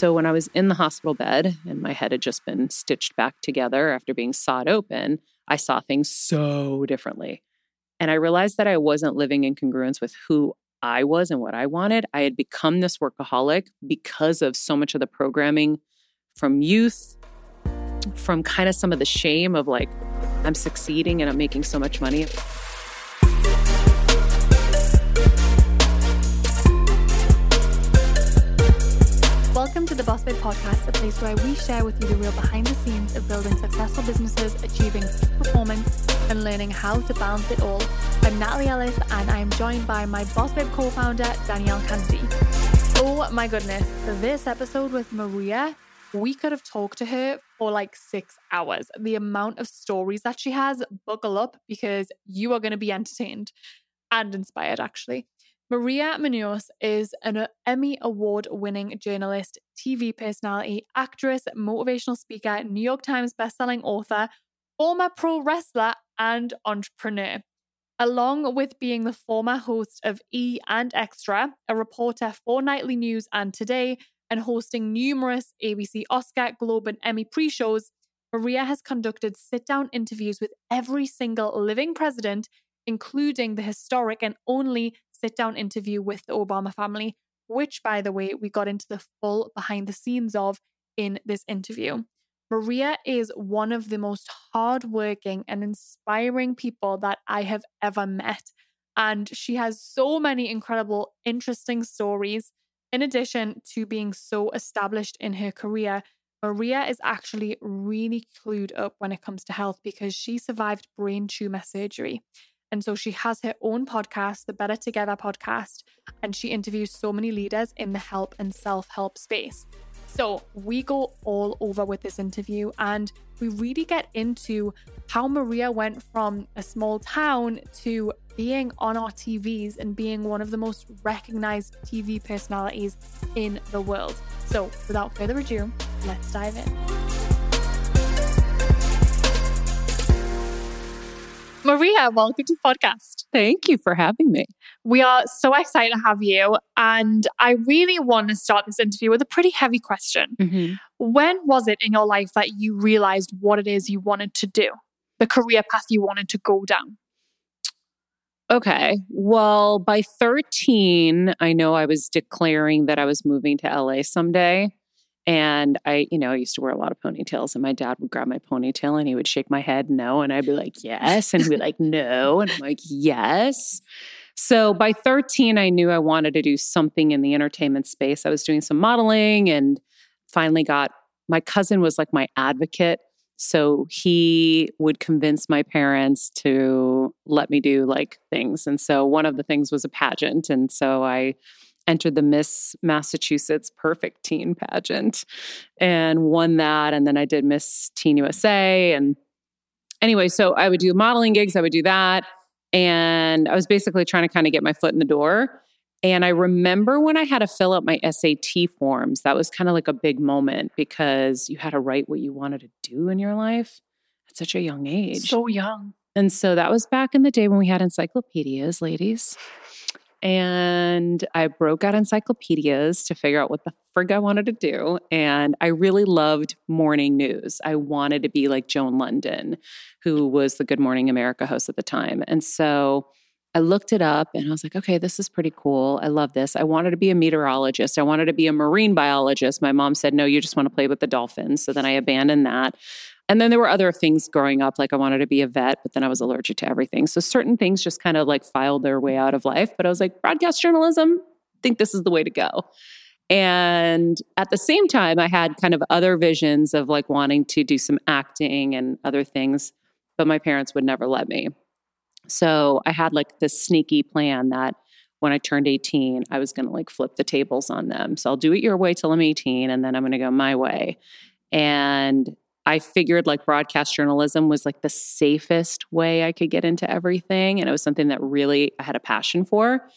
So when I was in the hospital bed and my head had just been stitched back together after being sawed open, I saw things so differently. And I realized that I wasn't living in congruence with who I was and what I wanted. I had become this workaholic because of so much of the programming from youth, from kind of some of the shame of like, I'm succeeding and I'm making so much money. The Boss Babe Podcast, a place where we share with you the real behind the scenes of building successful businesses, achieving peak performance, and learning how to balance it all. I'm Natalie Ellis, and I'm joined by my Boss Babe co founder, Danielle Canty. Oh my goodness, for this episode with Maria, we could have talked to her for like six hours. The amount of stories that she has, buckle up because you are going to be entertained and inspired, actually. Maria Menounos is an Emmy Award winning journalist, TV personality, actress, motivational speaker, New York Times bestselling author, former pro wrestler, and entrepreneur. Along with being the former host of E and Extra, a reporter for Nightly News and Today, and hosting numerous ABC Oscar, Globe, and Emmy pre shows, Maria has conducted sit down interviews with every single living president, including the historic and only sit down interview with the Obama family, which, by the way, we got into the full behind the scenes of in this interview. Maria is one of the most hardworking and inspiring people that I have ever met. And she has so many incredible, interesting stories. In addition to being so established in her career, Maria is actually really clued up when it comes to health because she survived brain tumor surgery. And so she has her own podcast, the Better Together podcast, and she interviews so many leaders in the help and self help space. So we go all over with this interview and we really get into how Maria went from a small town to being on our TVs and being one of the most recognized TV personalities in the world. So without further ado, let's dive in. Maria, welcome to the podcast. Thank you for having me. We are so excited to have you. And I really want to start this interview with a pretty heavy question. Mm-hmm. When was it in your life that you realized what it is you wanted to do, the career path you wanted to go down? Okay. Well, by 13, I know I was declaring that I was moving to LA someday. And I, you know, I used to wear a lot of ponytails, and my dad would grab my ponytail and he would shake my head no. And I'd be like, yes. And he'd be like, no. And I'm like, yes. So by 13, I knew I wanted to do something in the entertainment space. I was doing some modeling and finally got my cousin was like my advocate. So he would convince my parents to let me do like things. And so one of the things was a pageant. And so I entered the Miss Massachusetts Perfect Teen pageant and won that. And then I did Miss Teen USA. And anyway, so I would do modeling gigs, I would do that. And I was basically trying to kind of get my foot in the door. And I remember when I had to fill out my SAT forms, that was kind of like a big moment because you had to write what you wanted to do in your life at such a young age. So young. And so that was back in the day when we had encyclopedias, ladies and I broke out encyclopedias to figure out what the frig I wanted to do. And I really loved morning news. I wanted to be like Joan Lunden, who was the Good Morning America host at the time. And so I looked it up and I was like, okay, this is pretty cool. I love this. I wanted to be a meteorologist. I wanted to be a marine biologist. My mom said, no, you just want to play with the dolphins. So then I abandoned that. And then there were other things growing up, like I wanted to be a vet, but then I was allergic to everything. So certain things just kind of like filed their way out of life. But I was like, broadcast journalism, think this is the way to go. And at the same time, I had kind of other visions of like wanting to do some acting and other things, but my parents would never let me. So I had like this sneaky plan that when I turned 18, I was going to like flip the tables on them. So I'll do it your way till I'm 18, and then I'm going to go my way. And I figured like broadcast journalism was like the safest way I could get into everything. And it was something that really I had a passion for.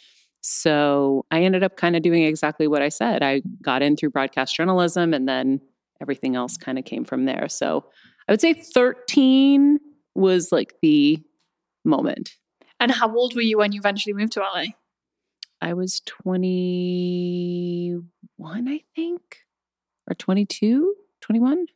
So I ended up kind of doing exactly what I said. I got in through broadcast journalism and then everything else kind of came from there. So I would say 13 was like the moment. And how old were you when you eventually moved to LA? I was 21, I think. or 22, 21?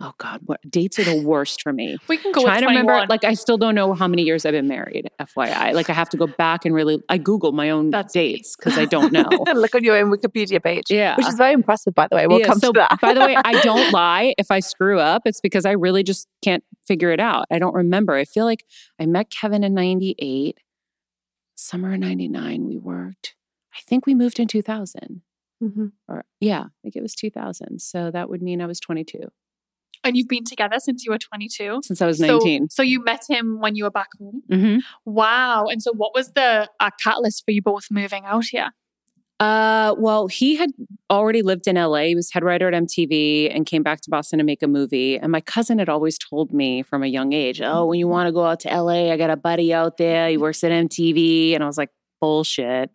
Oh God, what dates are the worst for me. We can go Trying to remember, like I still don't know how many years I've been married. FYI, like I have to go back and really. I Google my own That's dates because I don't know. Look on your own Wikipedia page. Yeah. Which is very impressive, by the way. We'll Yeah, come so, to that. by the way, I don't lie. If I screw up, it's because I really just can't figure it out. I don't remember. I feel like I met Kevin in 98. Summer of 99, we worked. I think we moved in 2000. Mhm. Or yeah, I think it was 2000. So that would mean I was 22 and you've been together since you were 22. since I was So- 19. So, you met him when you were back home. hmm Wow. And so, what was the uh, catalyst for you both moving out here? Uh, well, he had already lived in LA. He was head writer at MTV and came back to Boston to make a movie. And my cousin had always told me from a young age, "Oh, when you want to go out to LA, I got a buddy out there. He works at MTV." And I was like, "Bullshit."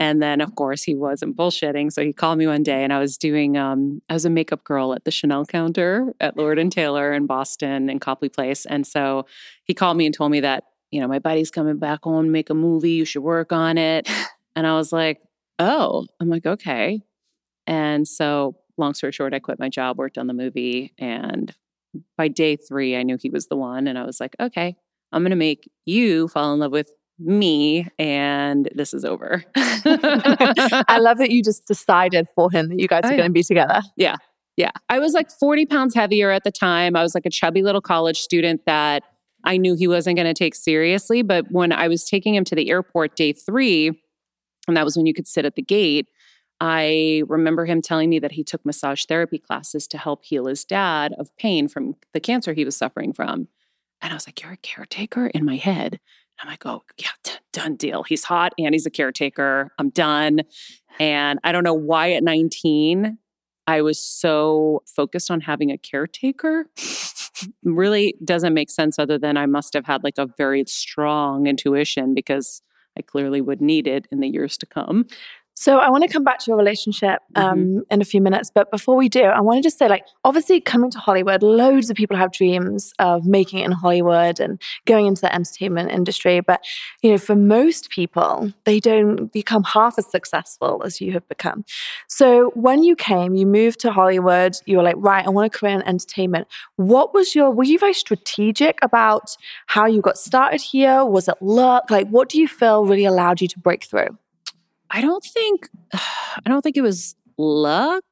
And then, of course, he wasn't bullshitting. So he called me one day, and I was doing, um, I was a makeup girl at the Chanel counter at Lord and Taylor in Boston in Copley Place. And so he called me and told me that, you know, my buddy's coming back home to make a movie. You should work on it. And I was like, oh, I'm like, okay. And so, long story short, I quit my job, worked on the movie. And by day three, I knew he was the one. And I was like, okay, I'm going to make you fall in love with me. And this is over. I love that you just decided for him that you guys Oh, are yeah. going to be together. Yeah. Yeah. I was like 40 pounds heavier at the time. I was like a chubby little college student that I knew he wasn't going to take seriously. But when I was taking him to the airport day three, and that was when you could sit at the gate, I remember him telling me that he took massage therapy classes to help heal his dad of pain from the cancer he was suffering from. And I was like, You're a caretaker in my head. I'm like, Oh, yeah, done deal. He's hot and he's a caretaker. I'm done. And I don't know why at 19, I was so focused on having a caretaker. really doesn't make sense other than I must have had like a very strong intuition because I clearly would need it in the years to come. So I want to come back to your relationship um, Mm-hmm. in a few minutes, but before we do, I want to just say, like, obviously coming to Hollywood, loads of people have dreams of making it in Hollywood and going into the entertainment industry. But you know, for most people, they don't become half as successful as you have become. So when you came, you moved to Hollywood. You were like, right, I want a career in entertainment. What was your? Were you very strategic about how you got started here? Was it luck? Like, what do you feel really allowed you to break through? I don't think I don't think it was luck.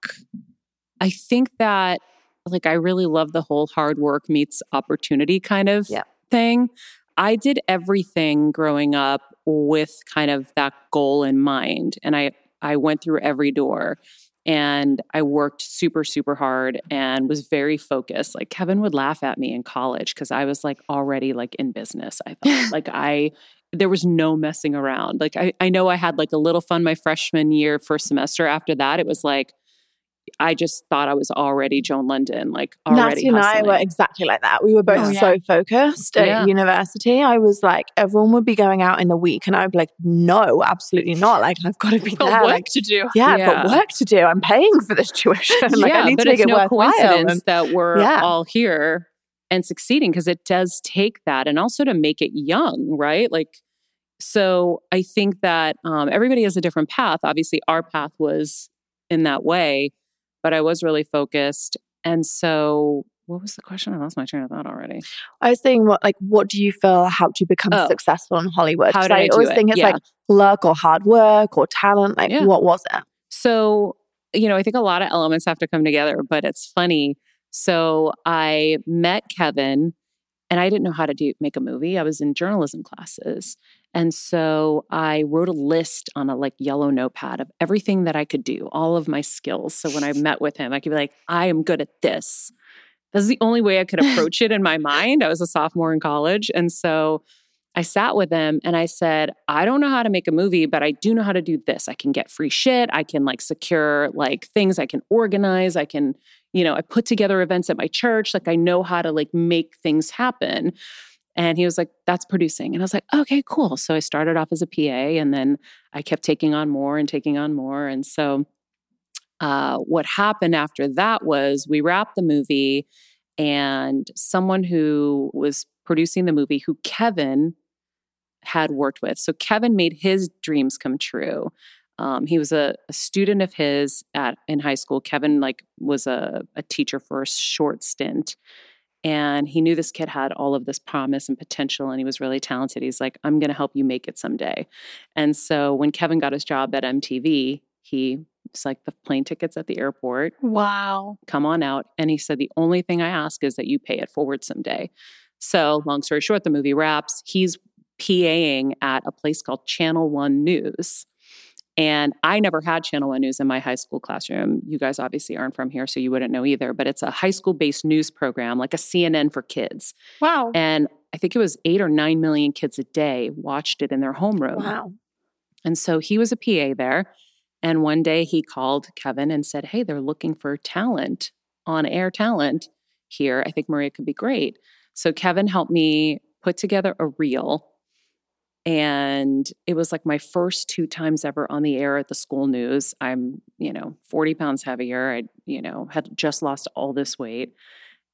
I think that like I really love the whole hard work meets opportunity kind of Yeah. thing. I did everything growing up with kind of that goal in mind and I I went through every door and I worked super super hard and was very focused. Like Kevin would laugh at me in college cuz I was like already like in business. I thought like I there was no messing around. Like I, I know I had like a little fun my freshman year, first semester. After that, it was like I just thought I was already Joan Lunden, like already. Natty and I were exactly like that. We were both Oh, yeah. so focused at Yeah. university. I was like, everyone would be going out in the week, and I'd be like, no, absolutely not. Like, I've got to be Got there. work Like, to do. yeah, I've got work to do. I'm paying for this tuition. like, yeah, I need but to make it's it no coincidence And- that we're Yeah. all here and succeeding because it does take that, and also to make it young, right? Like, so I think that um, everybody has a different path. Obviously, our path was in that way, but I was really focused, and so. What was the question? I lost my train of thought already. I was saying, what like, what do you feel helped you become Oh. successful in Hollywood? How did I do always it? think it's Yeah. like luck or hard work or talent. Like, Yeah. what was it? So, you know, I think a lot of elements have to come together, but it's funny. So, I met Kevin and I didn't know how to do make a movie. I was in journalism classes. And so I wrote a list on a like yellow notepad of everything that I could do, all of my skills. So when I met with him, I could be like, I am good at this. That's the only way I could approach it in my mind. I was a sophomore in college. And so I sat with him and I said, I don't know how to make a movie, but I do know how to do this. I can get free shit. I can like secure like things. I can organize. I can, you know, I put together events at my church. Like I know how to like make things happen. And he was like, that's producing. And I was like, okay, cool. So I started off as a PA and then I kept taking on more and taking on more. And so uh, what happened after that was we wrapped the movie and someone who was producing the movie who Kevin had worked with. So Kevin made his dreams come true. Um, he was a, a, student of his at in high school. Kevin like was a, a teacher for a short stint, and he knew this kid had all of this promise and potential, and he was really talented. He's like, "I'm going to help you make it someday." And so when Kevin got his job at MTV, he was like the plane tickets at the airport. Wow. Come on out. And he said, The only thing I ask is that you pay it forward someday. So, long story short, the movie wraps. He's PAing at a place called Channel One News. And I never had Channel One News in my high school classroom. You guys obviously aren't from here, so you wouldn't know either. But it's a high school based news program, like a CNN for kids. Wow. And I think it was eight or nine million kids a day watched it in their homeroom. Wow. And so he was a PA there. And one day he called Kevin and said, Hey, they're looking for talent, on air talent here. I think Maria could be great. So Kevin helped me put together a reel and it was like my first two times ever on the air at the school news. I'm, you know, 40 pounds heavier. I, you know, had just lost all this weight.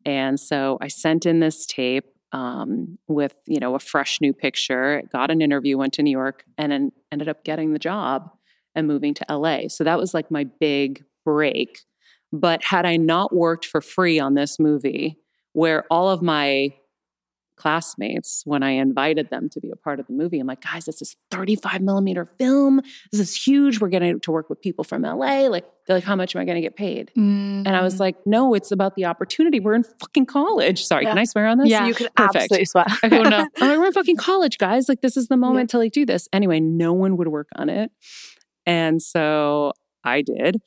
And so I sent in this tape um, with, you know, a fresh new picture, got an interview, went to New York, and then ended up getting the job and moving to LA. So that was like my big break. But had I not worked for free on this movie, where all of my classmates when I invited them to be a part of the movie. I'm like, guys, this is 35 millimeter film. This is huge. We're getting to work with people from LA. Like, they're like, how much am I going to get paid? Mm-hmm. And I was mm. like, no, it's about the opportunity. We're in fucking college. Sorry, yeah. can I swear on this? Yeah, you could Perfect. absolutely swear. okay, well, no. I'm like, we're in fucking college, guys. Like, this is the moment yeah. to like do this. Anyway, no one would work on it. And so I did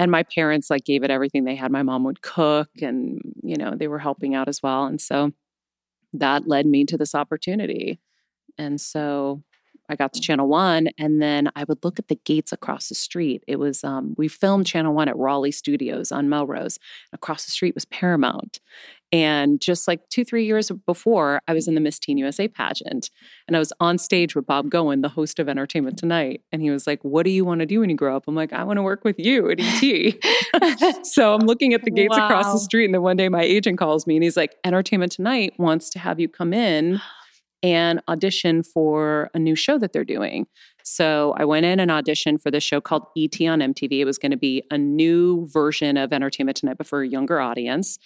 and my parents like gave it everything they had my mom would cook and you know they were helping out as well and so that led me to this opportunity. And so I got to Channel One, and then I would look at the gates across the street. It was um, we filmed Channel One at Raleigh Studios on Melrose. Across the street was Paramount, and just like two, three years before, I was in the Miss Teen USA pageant, and I was on stage with Bob Goen, the host of Entertainment Tonight, and he was like, "What do you want to do when you grow up?" I'm like, "I want to work with you at ET." so I'm looking at the gates wow. across the street, and then one day my agent calls me, and he's like, "Entertainment Tonight wants to have you come in." and audition for a new show that they're doing. So I went in and auditioned for this show called ET on MTV. It was going to be a new version of Entertainment Tonight, but for a younger audience.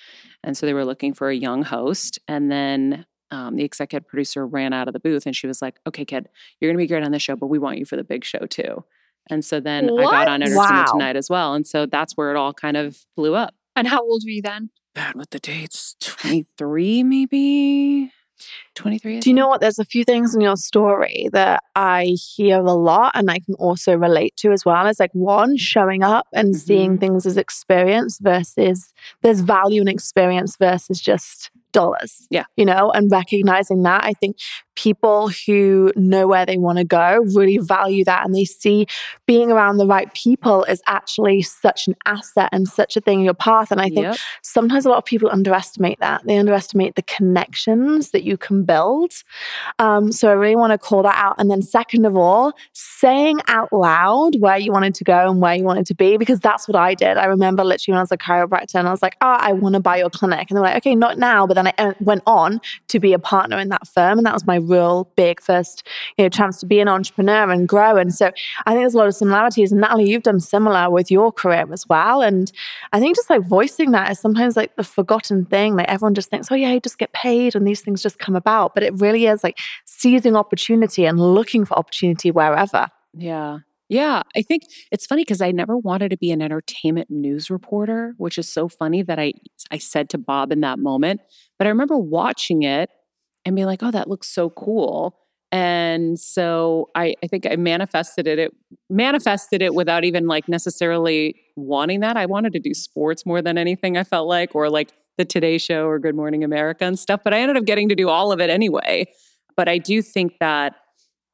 And so they were looking for a young host. And then um, the executive producer ran out of the booth and she was like, okay, kid, you're going to be great on this show, but we want you for the big show too. And so then what? I got on Entertainment wow. Tonight as well. And so that's where it all kind of blew up. And how old were you then? Bad with the dates, 23 maybe. 23 do you know what there's a few things in your story that i hear a lot and i can also relate to as well it's like one showing up and mm-hmm. seeing things as experience versus there's value in experience versus just dollars. Yeah. You know, and recognizing that, I think people who know where they want to go really value that and they see being around the right people is actually such an asset and such a thing in your path. And I think yep. sometimes a lot of people underestimate that. They underestimate the connections that you can build. Um, so I really want to call that out. And then, second of all, saying out loud where you wanted to go and where you wanted to be, because that's what I did. I remember literally when I was a chiropractor and I was like, oh, I want to buy your clinic. And they're like, okay, not now, but then I uh, went on to be a partner in that firm. And that was my real big first, you know, chance to be an entrepreneur and grow. And so I think there's a lot of similarities. And Natalie, you've done similar with your career as well. And I think just like voicing that is sometimes like the forgotten thing. Like everyone just thinks, oh yeah, you just get paid and these things just come about. But it really is like seizing opportunity and looking for opportunity wherever. Yeah. Yeah, I think it's funny because I never wanted to be an entertainment news reporter, which is so funny that I I said to Bob in that moment. But I remember watching it and being like, "Oh, that looks so cool." And so I, I think I manifested it, it manifested it without even like necessarily wanting that. I wanted to do sports more than anything. I felt like, or like the Today Show or Good Morning America and stuff. But I ended up getting to do all of it anyway. But I do think that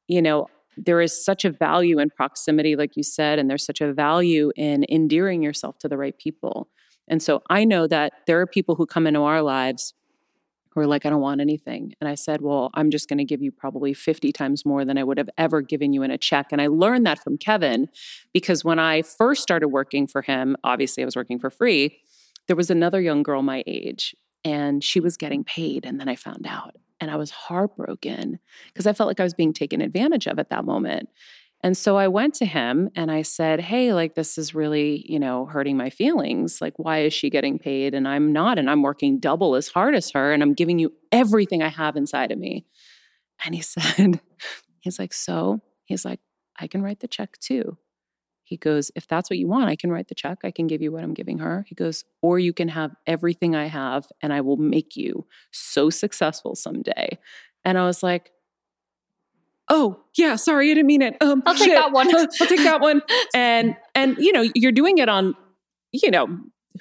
you know there is such a value in proximity, like you said, and there's such a value in endearing yourself to the right people. And so I know that there are people who come into our lives who are like, I don't want anything. And I said, Well, I'm just going to give you probably 50 times more than I would have ever given you in a check. And I learned that from Kevin because when I first started working for him, obviously I was working for free, there was another young girl my age and she was getting mm-hmm. paid. And then I found out and I was heartbroken because I felt like I was being taken advantage of at that moment. And so I went to him and I said, Hey, like, this is really, you know, hurting my feelings. Like, why is she getting paid and I'm not? And I'm working double as hard as her and I'm giving you everything I have inside of me. And he said, He's like, So, he's like, I can write the check too. He goes, If that's what you want, I can write the check. I can give you what I'm giving her. He goes, Or you can have everything I have and I will make you so successful someday. And I was like, oh yeah sorry i didn't mean it um, i'll shit. take that one i'll take that one and and you know you're doing it on you know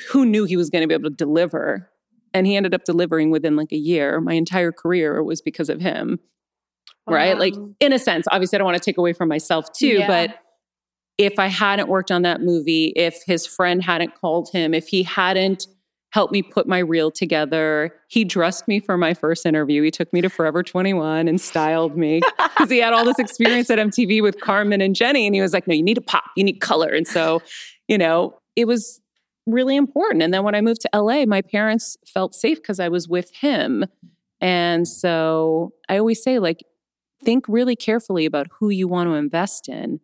who knew he was going to be able to deliver and he ended up delivering within like a year my entire career was because of him wow. right like in a sense obviously i don't want to take away from myself too yeah. but if i hadn't worked on that movie if his friend hadn't called him if he hadn't helped me put my reel together. He dressed me for my first interview. He took me to Forever 21 and styled me because he had all this experience at MTV with Carmen and Jenny. And he was like, no, you need a pop, you need color. And so, you know, it was really important. And then when I moved to LA, my parents felt safe because I was with him. And so I always say, like, think really carefully about who you want to invest in.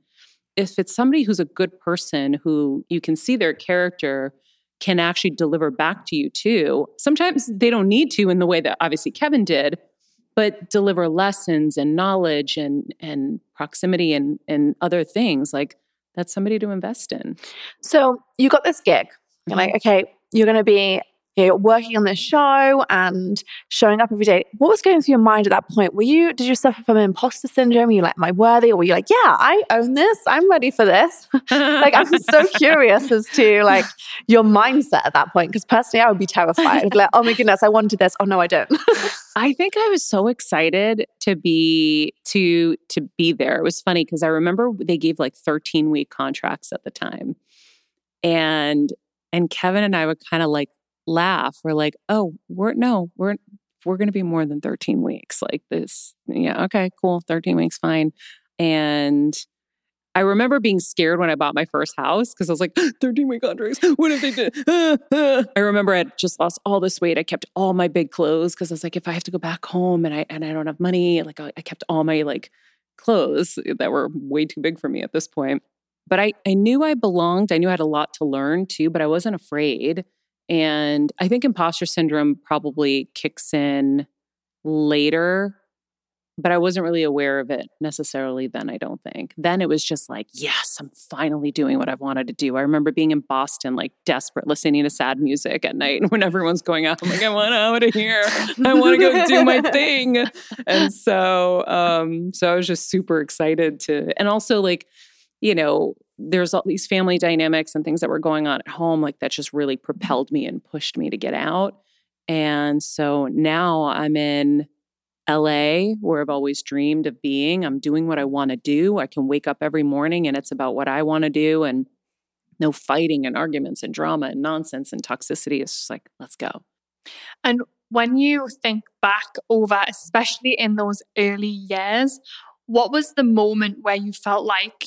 If it's somebody who's a good person who you can see their character, can actually deliver back to you too. Sometimes they don't need to in the way that obviously Kevin did, but deliver lessons and knowledge and and proximity and and other things like that's somebody to invest in. So you got this gig. You're like, mm-hmm. okay, you're going to be you know, working on this show and showing up every day. What was going through your mind at that point? Were you, did you suffer from imposter syndrome? Were you like, am I worthy? Or were you like, yeah, I own this. I'm ready for this. like, I'm so curious as to like your mindset at that point. Cause personally, I would be terrified. like, oh my goodness, I wanted this. Oh no, I don't. I think I was so excited to be to to be there. It was funny because I remember they gave like 13 week contracts at the time. And and Kevin and I would kind of like laugh. We're like, oh, we're no, we're we're going to be more than 13 weeks. Like this, yeah, okay, cool, 13 weeks, fine. And I remember being scared when I bought my first house because I was like, 13 week contracts. What if they did? I remember I just lost all this weight. I kept all my big clothes because I was like, if I have to go back home and I and I don't have money, like I, I kept all my like clothes that were way too big for me at this point. But I, I knew I belonged. I knew I had a lot to learn too, but I wasn't afraid. And I think imposter syndrome probably kicks in later, but I wasn't really aware of it necessarily then, I don't think. Then it was just like, yes, I'm finally doing what I've wanted to do. I remember being in Boston, like desperate, listening to sad music at night when everyone's going out. I'm like, I want out of here. I want to go do my thing. And so, um, so I was just super excited to, and also like, you know, there's all these family dynamics and things that were going on at home like that just really propelled me and pushed me to get out. And so now i'm in LA where I've always dreamed of being. I'm doing what I want to do. I can wake up every morning and it's about what I want to do and no fighting and arguments and drama and nonsense and toxicity. It's just like let's go. And when you think back over especially in those early years what was the moment where you felt like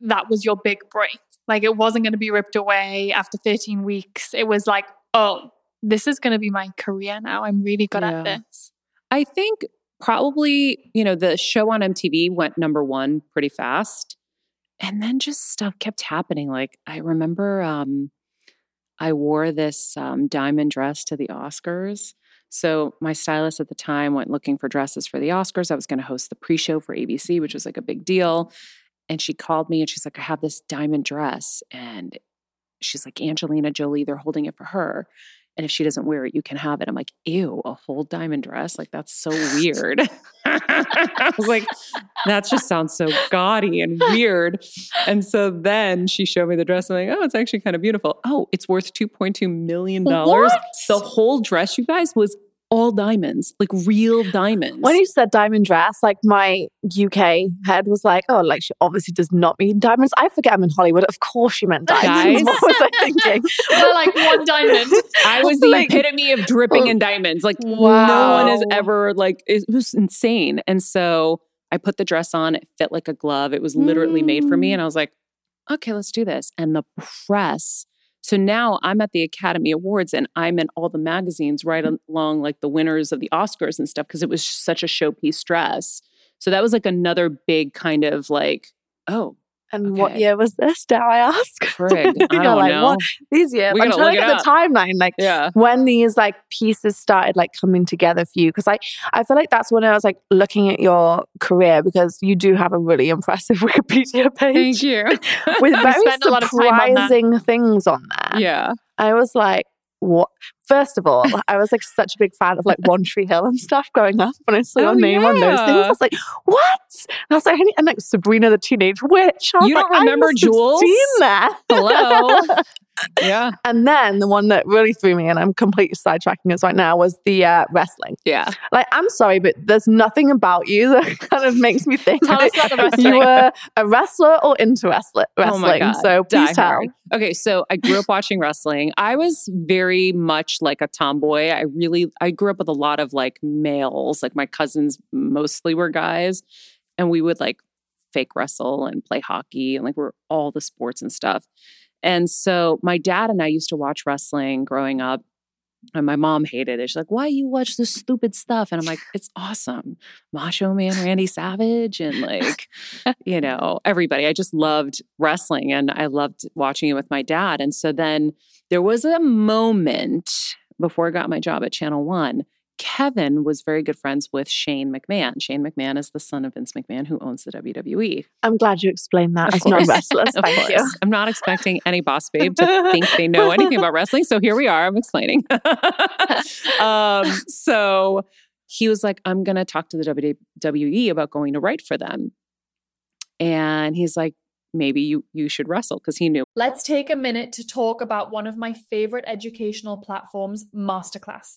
that was your big break. Like it wasn't going to be ripped away after 13 weeks. It was like, oh, this is going to be my career now. I'm really good yeah. at this. I think probably, you know, the show on MTV went number one pretty fast. And then just stuff kept happening. Like I remember um, I wore this um, diamond dress to the Oscars. So my stylist at the time went looking for dresses for the Oscars. I was going to host the pre-show for ABC, which was like a big deal. And she called me and she's like, I have this diamond dress. And she's like, Angelina Jolie, they're holding it for her. And if she doesn't wear it, you can have it. I'm like, ew, a whole diamond dress? Like, that's so weird. I was like, that just sounds so gaudy and weird. And so then she showed me the dress. I'm like, oh, it's actually kind of beautiful. Oh, it's worth $2.2 million. What? The whole dress, you guys, was all diamonds, like real diamonds. When you said diamond dress, like my UK head was like, oh, like she obviously does not mean diamonds. I forget I'm in Hollywood. Of course she meant diamonds. Guys. what was I thinking? well, like one diamond. I was the like, epitome of dripping in diamonds. Like wow. no one has ever like it was insane. And so I put the dress on. It fit like a glove. It was literally mm. made for me. And I was like, okay, let's do this. And the press so now I'm at the Academy Awards and I'm in all the magazines right along like the winners of the Oscars and stuff because it was such a showpiece dress. So that was like another big kind of like Oh, And what year was this? Dare I ask? frig. I don't like, know. what? These years. I'm trying to look get the timeline. Like Yeah. when these like pieces started like coming together for you because I I feel like that's when I was like looking at your career because you do have a really impressive Wikipedia page Thank you. with very spent a lot of time on surprising things on there. yeah. I was like, what? First of all, I was like such a big fan of like One Tree Hill and stuff growing up. When I saw your Oh, name on those things, I was like, what? And I was like, and like Sabrina the Teenage Witch. You don't like, remember Jules? Seen that? Hello. Yeah. And then the one that really threw me, and I'm completely sidetracking us right now, was the uh, wrestling. Yeah. Like, I'm sorry, but there's nothing about you that kind of makes me think Tell us about the you were a wrestler or into wrestling. Oh my. God. So please tell. Diehard. Okay, so I grew up watching wrestling. I was very much like a tomboy. I really I grew up with a lot of like males. Like my cousins mostly were guys, and we would like fake wrestle and play hockey and like we're all the sports and stuff. And so my dad and I used to watch wrestling growing up. And my mom hated it. She's like, why you watch this stupid stuff? And I'm like, it's awesome. Macho Man Randy Savage and like, you know, everybody. I just loved wrestling and I loved watching it with my dad. And so then there was a moment before I got my job at Channel One. Kevin was very good friends with Shane McMahon. Shane McMahon is the son of Vince McMahon who owns the WWE. I'm glad you explained that Of as non course. wrestlers. Thank course. you. I'm not expecting any boss babe to think they know anything about wrestling. So here we are. I'm explaining. um, so he was like, I'm going to talk to the WWE about going to write for them. And he's like, maybe you you should wrestle because he knew. Let's take a minute to talk about one of my favorite educational platforms, Masterclass.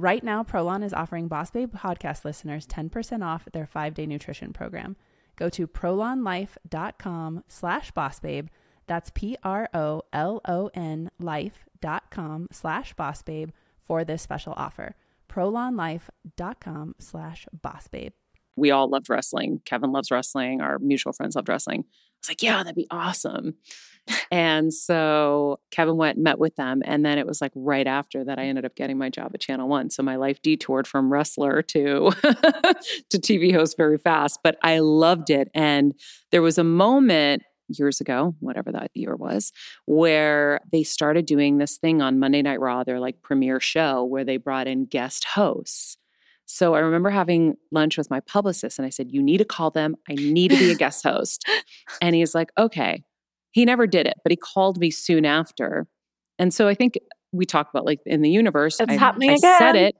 Right now, Prolon is offering Boss Babe podcast listeners 10% off their five-day nutrition program. Go to prolonlife.com slash bossbabe. That's P-R-O-L-O-N life.com slash bossbabe for this special offer. prolonlife.com slash bossbabe. We all loved wrestling. Kevin loves wrestling. Our mutual friends loved wrestling. I was like, yeah, that'd be awesome. And so Kevin went and met with them. And then it was like right after that, I mm. ended up getting my job at Channel One. So my life detoured from wrestler to, to mm. TV host very fast, but I loved it. And there was a moment years ago, whatever that year was, where they started doing this thing on Monday Night Raw, their like premiere show, where they brought in guest hosts. So I remember having lunch with my publicist and I said, You need to call them. I need to be a guest host. and he's like, Okay. He never did it, but he called me soon after. And so I think we talk about like in the universe. It's I, happening I again. said it.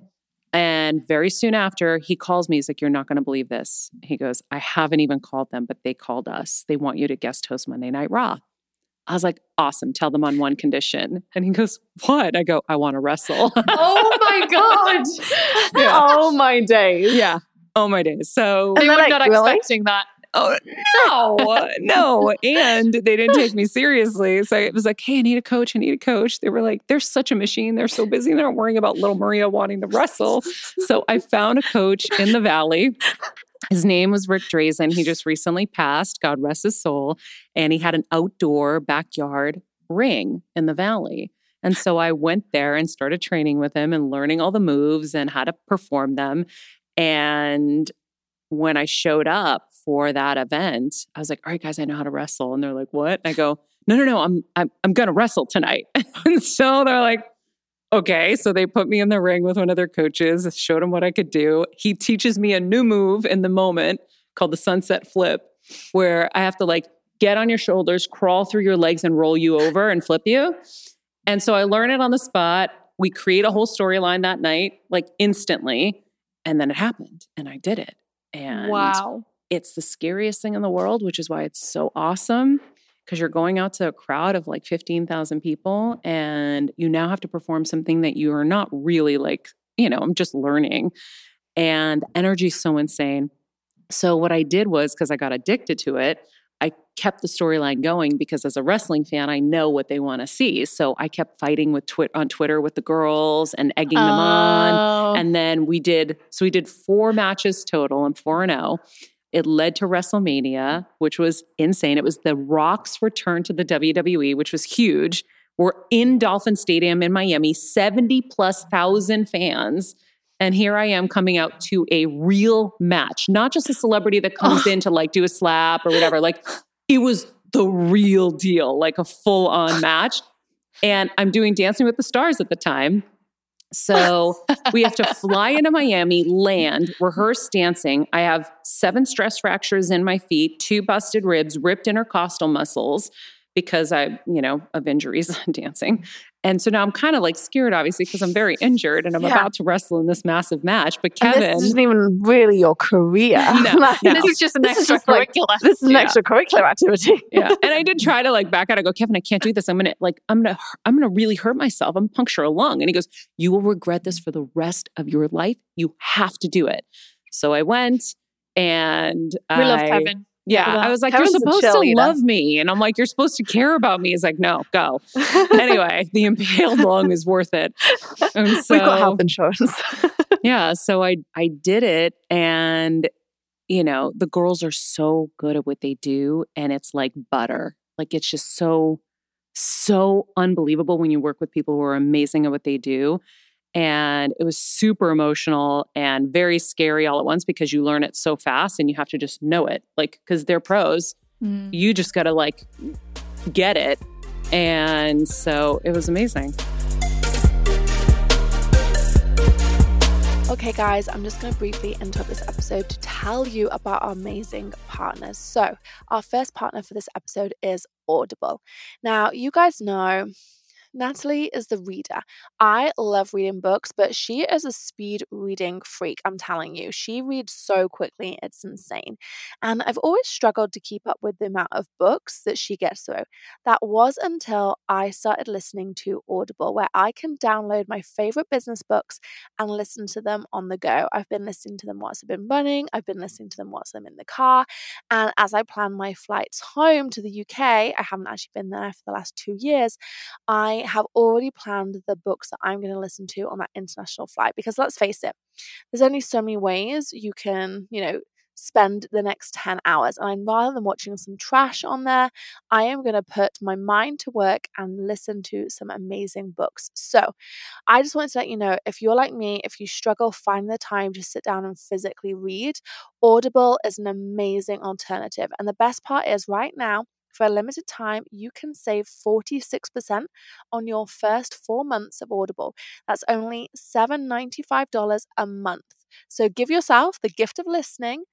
And very soon after, he calls me. He's like, You're not going to believe this. He goes, I haven't even called them, but they called us. They want you to guest host Monday Night Raw. I was like, Awesome. Tell them on one condition. And he goes, What? I go, I want to wrestle. Oh my God. Yeah. Oh my days. yeah. Oh my days. So They And were they're not really? expecting that. Oh no, no. And they didn't take me seriously. So it was like, hey, I need a coach. I need a coach. They were like, they're such a machine. They're so busy. They're not worrying about little Maria wanting to wrestle. So I found a coach in the valley. His name was Rick Drasin. He just recently passed, God rest his soul. And he had an outdoor backyard ring in the valley. And so I went there and started training with him and learning all the moves and how to perform them. And when I showed up for that event, I was like, "All right, guys, I know how to wrestle." And they're like, "What?" I go, "No, no, no, I'm I'm I'm gonna wrestle tonight." and so they're like, "Okay." So they put me in the ring with one of their coaches, showed him what I could do. He teaches me a new move in the moment called the sunset flip, where I have to like get on your shoulders, crawl through your legs, and roll you over and flip you. And so I learn it on the spot. We create a whole storyline that night, like instantly. And then it happened and I did it. And wow. It's the scariest thing in the world, which is why it's so awesome because you're going out to a crowd of like 15,000 people and you now have to perform something that you are not really like, you know, I'm just learning. And energy's so insane. So what I did was because I got addicted to it, I kept the storyline going because as a wrestling fan, I know what they want to see. So I kept fighting with twit on Twitter with the girls and egging them on. Oh. And then we did, so we did four matches total. I'm 4 and 0. It led to WrestleMania, which was insane. It was the Rock's return to the WWE, which was huge. We're in Dolphin Stadium in Miami, 70 plus thousand fans. And here I am coming out to a real match, not just a celebrity that comes oh. in to like do a slap or whatever. Like it was the real deal, like a full on match. And I'm doing Dancing with the Stars at the time. So we have to fly into Miami, land, rehearse dancing. I have seven stress fractures in my feet, two busted ribs, ripped intercostal muscles because I, you know, of injuries on dancing. And so now I'm kind of like scared, obviously, because I'm very injured and I'm Yeah. about to wrestle in this massive match. But And Kevin, this isn't even really your career. No, Like, no. This is just an This is like- extracurricular. This is an extracurricular activity. yeah. And I did try to like back out. I go, Kevin, I can't do this. I'm gonna like, I'm gonna, I'm gonna really hurt myself. I'm puncture a lung. And he goes, You will regret this for the rest of your life. You have to do it. So I went and we love I- Kevin. Yeah. I was like, Kevin's You're supposed to cheerleader." love me. And I'm like, You're supposed to care about me. He's like, No, go. anyway, the impaled lung is worth it. And We've got health insurance. yeah so i i did it and you know the girls are so good at what they do and it's like butter like it's just so so unbelievable when you work with people who are amazing at what they do and it was super emotional and very scary all at once because you learn it so fast and you have to just know it like because they're pros Mm. you just got to like get it and so it was amazing Okay, guys, I'm just going to briefly interrupt this episode to tell you about our amazing partners. So, our first partner for this episode is Audible. Now, you guys know Natalie is the reader. I love reading books, but she is a speed reading freak. I'm telling you, she reads so quickly, it's insane. And I've always struggled to keep up with the amount of books that she gets through. That was until I started listening to Audible, where I can download my favorite business books and listen to them on the go. I've been listening to them whilst I've been running, I've been listening to them whilst I'm in the car. And as I plan my flights home to the UK, I haven't actually been there for the last two years. I have already planned the books that I'm going to listen to on that international flight because let's face it, there's only so many ways you can, you know, spend the next 10 hours. And rather than watching some trash on there, I am going to put my mind to work and listen to some amazing books. So, I just wanted to let you know if you're like me, if you struggle finding the time to sit down and physically read, Audible is an amazing alternative. And the best part is right now, for a limited time, you can save 46% on your first four months of Audible. That's only $795 a month. So give yourself the gift of listening.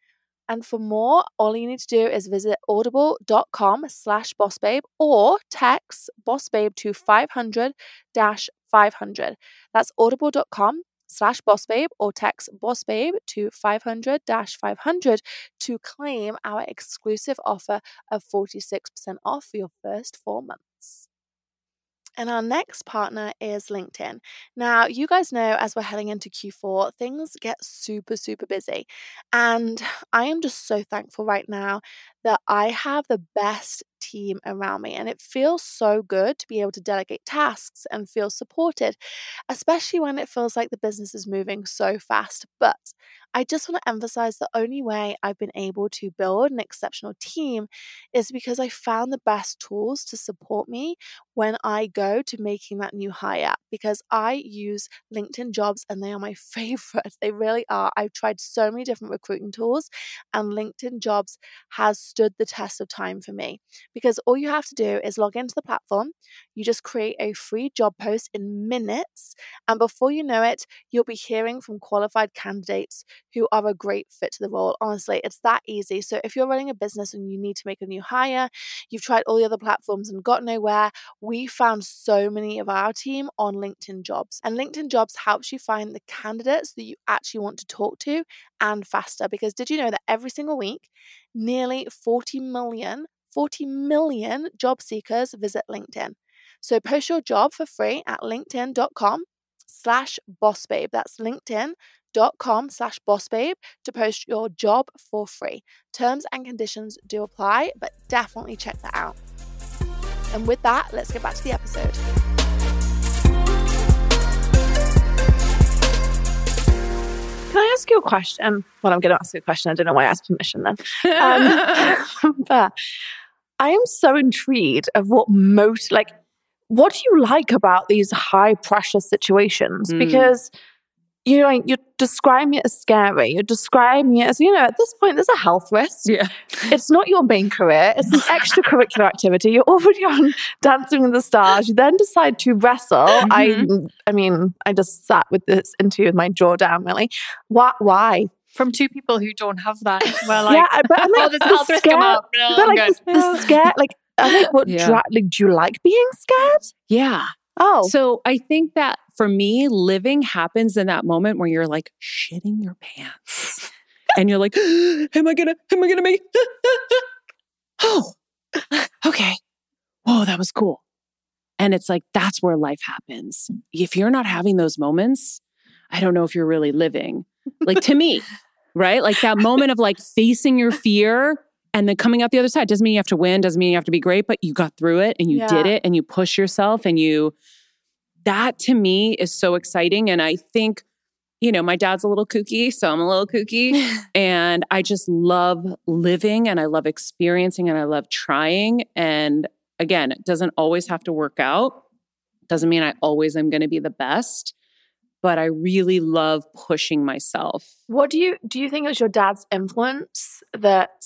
And for more, all you need to do is visit audible.com slash bossbabe or text bossbabe to 500 500. That's audible.com slash bossbabe or text bossbabe to 500 500 to claim our exclusive offer of 46% off for your first four months. And our next partner is LinkedIn. Now, you guys know as we're heading into Q4, things get super, super busy. And I am just so thankful right now that I have the best team around me. And it feels so good to be able to delegate tasks and feel supported, especially when it feels like the business is moving so fast. But I just want to emphasize the only way I've been able to build an exceptional team is because I found the best tools to support me when I go to making that new hire. Because I use LinkedIn jobs and they are my favorite. They really are. I've tried so many different recruiting tools, and LinkedIn jobs has stood the test of time for me because all you have to do is log into the platform. You just create a free job post in minutes, and before you know it, you'll be hearing from qualified candidates who are a great fit to the role. Honestly, it's that easy. So if you're running a business and you need to make a new hire, you've tried all the other platforms and got nowhere, we found so many of our team on LinkedIn Jobs. And LinkedIn Jobs helps you find the candidates that you actually want to talk to and faster. Because did you know that every single week, nearly 40 million 40 million job seekers visit LinkedIn. So post your job for free at linkedin.com slash bossbabe. That's linkedin.com slash bossbabe to post your job for free. Terms and conditions do apply, but definitely check that out. And with that, let's get back to the episode. Can I ask you a question? Well, I'm going to ask you a question. I don't know why I asked permission then. Um, but I am so intrigued of what most like what do you like about these high pressure situations? Mm. Because you know, you're describing it as scary. You're describing it as, you know, at this point, there's a health risk. Yeah. It's not your main career. It's an extracurricular activity. You're already on Dancing with the Stars. You then decide to wrestle. Mm-hmm. I, I mean, I just sat with this interview with my jaw down, really. Why? Why? from two people who don't have that. Well, like, yeah, but I'm like, oh, this health risk up. No, but like the, the scare, like I think what yeah. dra- like, do you like being scared? Yeah. Oh, so I think that for me, living happens in that moment where you're like shitting your pants, and you're like, "Am I gonna? Am I gonna make?" oh, okay. Whoa, that was cool. And it's like that's where life happens. If you're not having those moments, I don't know if you're really living. Like to me, right? Like that moment of like facing your fear and then coming out the other side doesn't mean you have to win, doesn't mean you have to be great, but you got through it and you yeah. did it and you push yourself and you that to me is so exciting and I think you know, my dad's a little kooky, so I'm a little kooky. and I just love living and I love experiencing and I love trying. And again, it doesn't always have to work out. Doesn't mean I always am going to be the best but I really love pushing myself. What do you do you think it was your dad's influence that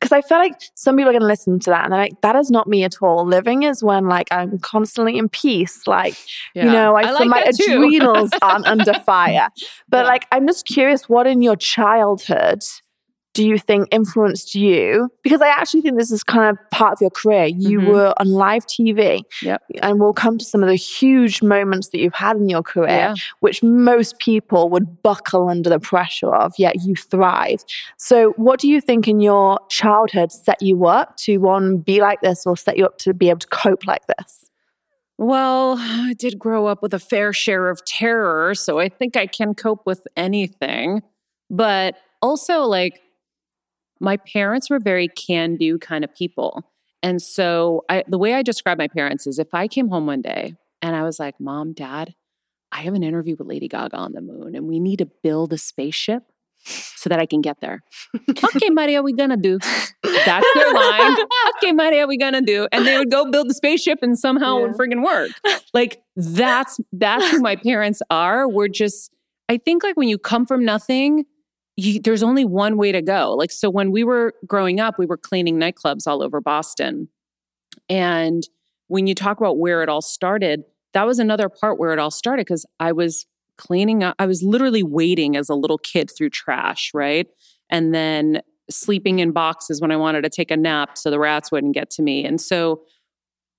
because I feel like some people are going to listen to that and they're like, that is not me at all. Living is when like I'm constantly in peace. Like, yeah. you know, I, I feel like my adrenals aren't under fire. But yeah. like, I'm just curious what in your childhood do you think influenced you? Because I actually think this is kind of part of your career. You mm-hmm. were on live TV. Yep. And we'll come to some of the huge moments that you've had in your career, yeah. which most people would buckle under the pressure of, yet you thrive. So, what do you think in your childhood set you up to one, be like this or set you up to be able to cope like this? Well, I did grow up with a fair share of terror, so I think I can cope with anything. But also, like, my parents were very can do kind of people. And so I, the way I describe my parents is if I came home one day and I was like, Mom, Dad, I have an interview with Lady Gaga on the moon and we need to build a spaceship so that I can get there. okay, Maria, we gonna do. That's their line. okay, Maria, we gonna do. And they would go build the spaceship and somehow yeah. it would friggin' work. Like that's that's who my parents are. We're just, I think like when you come from nothing, you, there's only one way to go. Like, so when we were growing up, we were cleaning nightclubs all over Boston. And when you talk about where it all started, that was another part where it all started because I was cleaning up. I was literally wading as a little kid through trash, right? And then sleeping in boxes when I wanted to take a nap so the rats wouldn't get to me. And so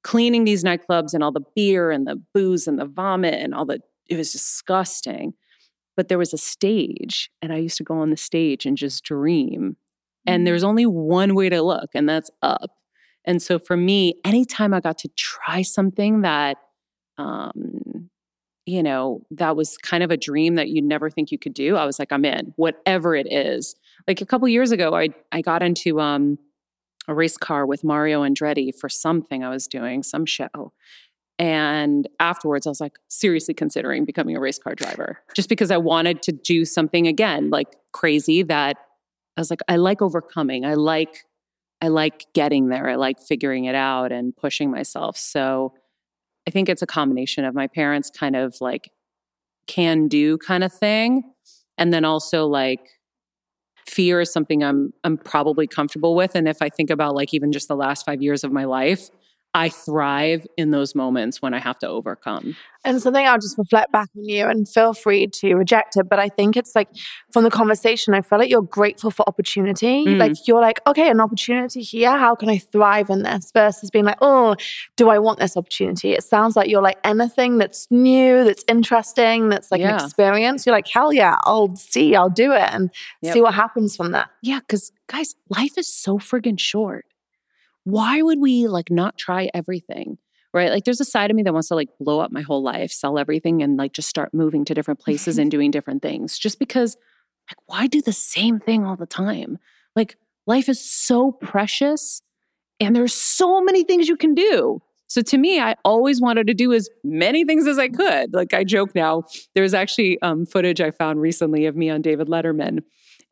cleaning these nightclubs and all the beer and the booze and the vomit and all the, it was disgusting. But there was a stage, and I used to go on the stage and just dream. And there's only one way to look, and that's up. And so for me, anytime I got to try something that, um, you know, that was kind of a dream that you'd never think you could do, I was like, I'm in, whatever it is. Like a couple years ago, I I got into um, a race car with Mario Andretti for something I was doing, some show. And afterwards, I was like, seriously considering becoming a race car driver just because I wanted to do something again, like crazy that I was like, I like overcoming. I like, I like getting there. I like figuring it out and pushing myself. So I think it's a combination of my parents kind of like can do kind of thing. And then also like fear is something I'm I'm probably comfortable with. And if I think about like even just the last five years of my life, I thrive in those moments when I have to overcome. And something I'll just reflect back on you and feel free to reject it. But I think it's like from the conversation, I feel like you're grateful for opportunity. Mm. Like you're like, okay, an opportunity here. How can I thrive in this? Versus being like, oh, do I want this opportunity? It sounds like you're like anything that's new, that's interesting, that's like Yeah. an experience. You're like, hell yeah, I'll see, I'll do it and Yep. see what happens from that. Yeah, because guys, life is so friggin' short. Why would we like not try everything? Right? Like there's a side of me that wants to like blow up my whole life, sell everything, and like just start moving to different places and doing different things. Just because like why do the same thing all the time? Like life is so precious and there's so many things you can do. So to me, I always wanted to do as many things as I could. Like I joke now, there's actually um, footage I found recently of me on David Letterman.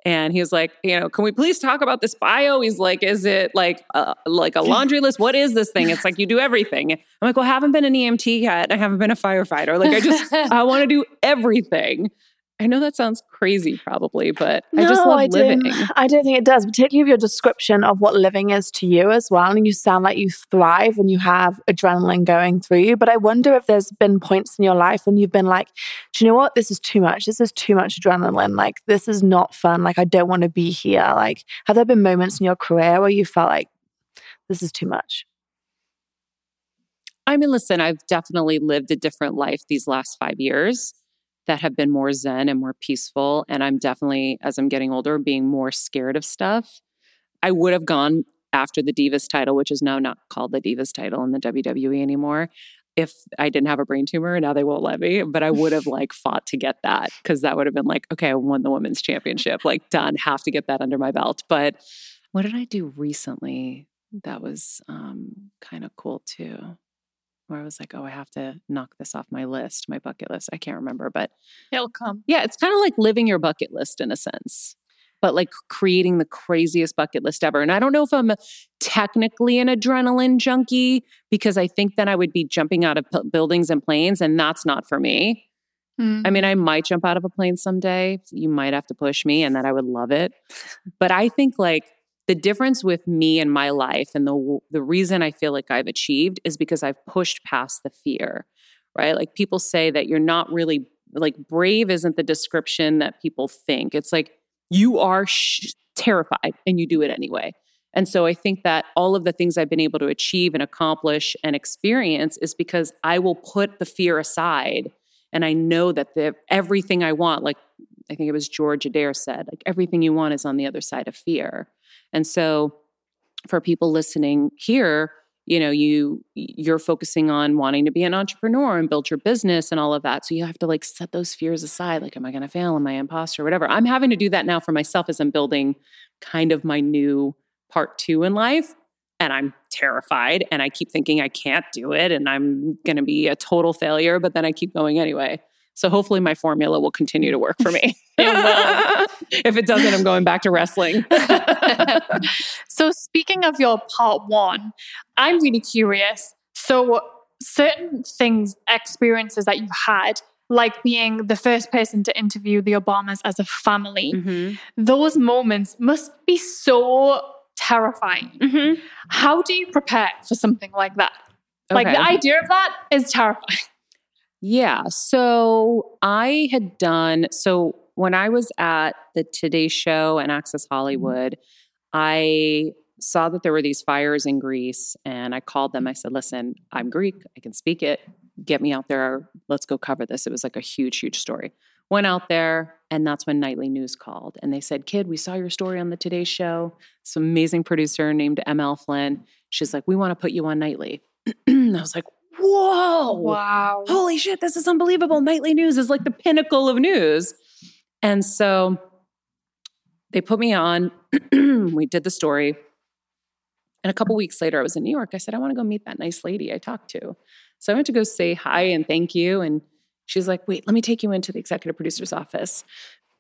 And he was like, you know, can we please talk about this bio? He's like, is it like a, like a laundry list? What is this thing? It's like you do everything. I'm like, well, I haven't been an EMT yet. I haven't been a firefighter. Like I just, I want to do everything. I know that sounds crazy, probably, but I just love I living. Don't, I don't think it does, particularly of your description of what living is to you as well. And you sound like you thrive when you have adrenaline going through you. But I wonder if there's been points in your life when you've been like, do you know what? This is too much. This is too much adrenaline. Like, this is not fun. Like, I don't want to be here. Like, have there been moments in your career where you felt like this is too much? I mean, listen, I've definitely lived a different life these last five years that have been more zen and more peaceful. And I'm definitely, as I'm getting older, being more scared of stuff. I would have gone after the Divas title, which is now not called the Divas title in the WWE anymore. If I didn't have a brain tumor, now they won't let me, but I would have like fought to get that because that would have been like, okay, I won the women's championship, like done, have to get that under my belt. But what did I do recently that was um, kind of cool too? Where I was like, oh, I have to knock this off my list, my bucket list. I can't remember, but It'll come. yeah, it's kind of like living your bucket list in a sense, but like creating the craziest bucket list ever. And I don't know if I'm technically an adrenaline junkie because I think then I would be jumping out of p- buildings and planes, and that's not for me. Mm. I mean, I might jump out of a plane someday. You might have to push me, and then I would love it. But I think like the difference with me and my life, and the the reason I feel like I've achieved is because I've pushed past the fear. Right? Like people say that you're not really like brave isn't the description that people think. It's like you are sh- terrified and you do it anyway. And so I think that all of the things I've been able to achieve and accomplish and experience is because I will put the fear aside and I know that the everything I want, like I think it was George Adair said, like everything you want is on the other side of fear. And so for people listening here, you know, you you're focusing on wanting to be an entrepreneur and build your business and all of that. So you have to like set those fears aside. Like, am I going to fail? Am I imposter? Whatever. I'm having to do that now for myself as I'm building kind of my new part two in life. And I'm terrified and I keep thinking I can't do it and I'm going to be a total failure, but then I keep going anyway. So hopefully my formula will continue to work for me. if it doesn't, I'm going back to wrestling. so, speaking of your part one, I'm really curious. So, certain things, experiences that you've had, like being the first person to interview the Obamas as a family, mm-hmm. those moments must be so terrifying. Mm-hmm. How do you prepare for something like that? Like the idea of that is terrifying. Yeah. So I had done, so when I was at the Today Show and Access mm-hmm. Hollywood, I saw that there were these fires in Greece and I called them. I said, listen, I'm Greek. I can speak it. Get me out there. Let's go cover this. It was like a huge, huge story. Went out there, and that's when Nightly News called. And they said, Kid, we saw your story on the Today Show. Some amazing producer named ML Flynn. She's like, We want to put you on Nightly. I was like, Whoa. Wow. Holy shit, this is unbelievable. Nightly News is like the pinnacle of news. And so they put me on. we did the story. And a couple weeks later, I was in New York. I said, I want to go meet that nice lady I talked to. So I went to go say hi and thank you. And she's like, wait, let me take you into the executive producer's office.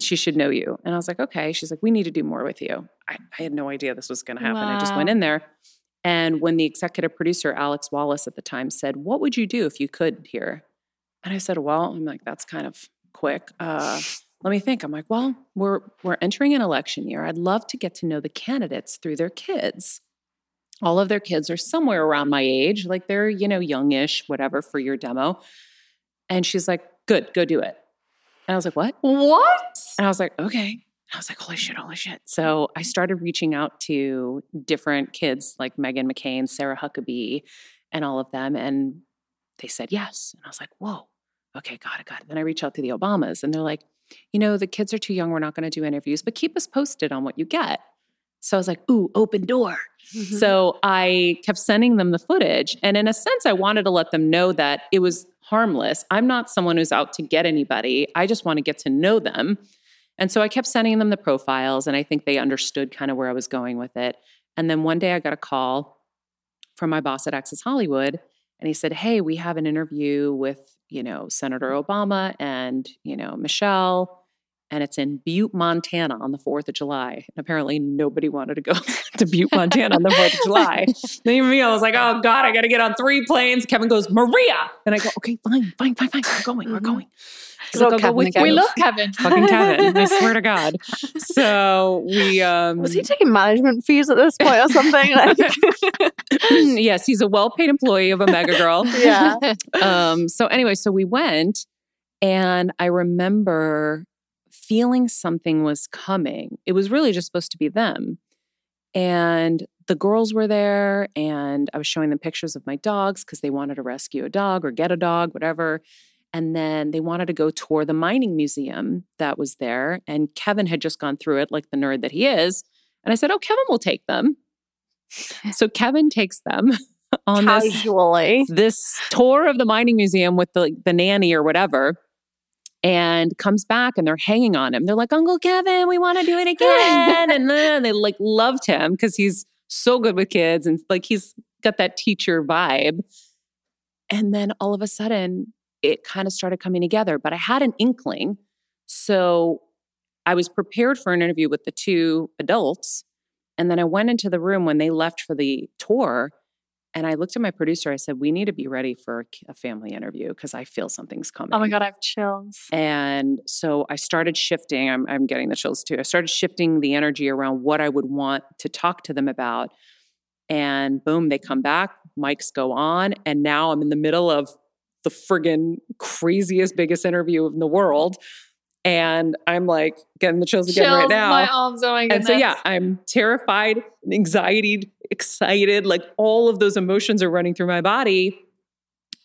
She should know you. And I was like, okay. She's like, we need to do more with you. I, I had no idea this was going to happen. I just went in there. And when the executive producer, Alex Wallace at the time, said, What would you do if you could here? And I said, Well, I'm like, that's kind of quick. Uh, let me think. I'm like, well, we're we're entering an election year. I'd love to get to know the candidates through their kids. All of their kids are somewhere around my age, like they're, you know, youngish, whatever, for your demo. And she's like, Good, go do it. And I was like, What? What? And I was like, okay. I was like, holy shit, holy shit. So I started reaching out to different kids like Meghan McCain, Sarah Huckabee, and all of them. And they said yes. And I was like, whoa, okay, got it, got it. Then I reached out to the Obamas and they're like, you know, the kids are too young. We're not going to do interviews, but keep us posted on what you get. So I was like, ooh, open door. Mm-hmm. So I kept sending them the footage. And in a sense, I wanted to let them know that it was harmless. I'm not someone who's out to get anybody. I just want to get to know them. And so I kept sending them the profiles, and I think they understood kind of where I was going with it. And then one day I got a call from my boss at Access Hollywood, and he said, Hey, we have an interview with, you know, Senator Obama and, you know, Michelle, and it's in Butte, Montana on the 4th of July. And apparently nobody wanted to go to Butte, Montana on the 4th of July. Then me, I was like, Oh God, I got to get on three planes. Kevin goes, Maria. And I go, Okay, fine, fine, fine, fine. We're going, we're mm-hmm. going. He's Good like, go Kevin with. We love Kevin. fucking Kevin. I swear to God. So we um Was he taking management fees at this point or something? Like, yes, he's a well-paid employee of Omega Girl. yeah. Um so anyway, so we went and I remember feeling something was coming. It was really just supposed to be them. And the girls were there and I was showing them pictures of my dogs because they wanted to rescue a dog or get a dog, whatever. And then they wanted to go tour the mining museum that was there. And Kevin had just gone through it like the nerd that he is. And I said, Oh, Kevin will take them. So Kevin takes them on this, Casually. this tour of the mining museum with the, the nanny or whatever and comes back and they're hanging on him. They're like, Uncle Kevin, we want to do it again. and then they like loved him because he's so good with kids and like he's got that teacher vibe. And then all of a sudden, it kind of started coming together. But I had an inkling. So I was prepared for an interview with the two adults. And then I went into the room when they left for the tour. And I looked at my producer. I said, We need to be ready for a family interview because I feel something's coming. Oh my God, I have chills. And so I started shifting. I'm, I'm getting the chills too. I started shifting the energy around what I would want to talk to them about. And boom, they come back, mics go on. And now I'm in the middle of the friggin' craziest, biggest interview in the world. And I'm like getting the chills again right now. My arms. Oh my And so, yeah, I'm terrified, anxiety, excited, like all of those emotions are running through my body.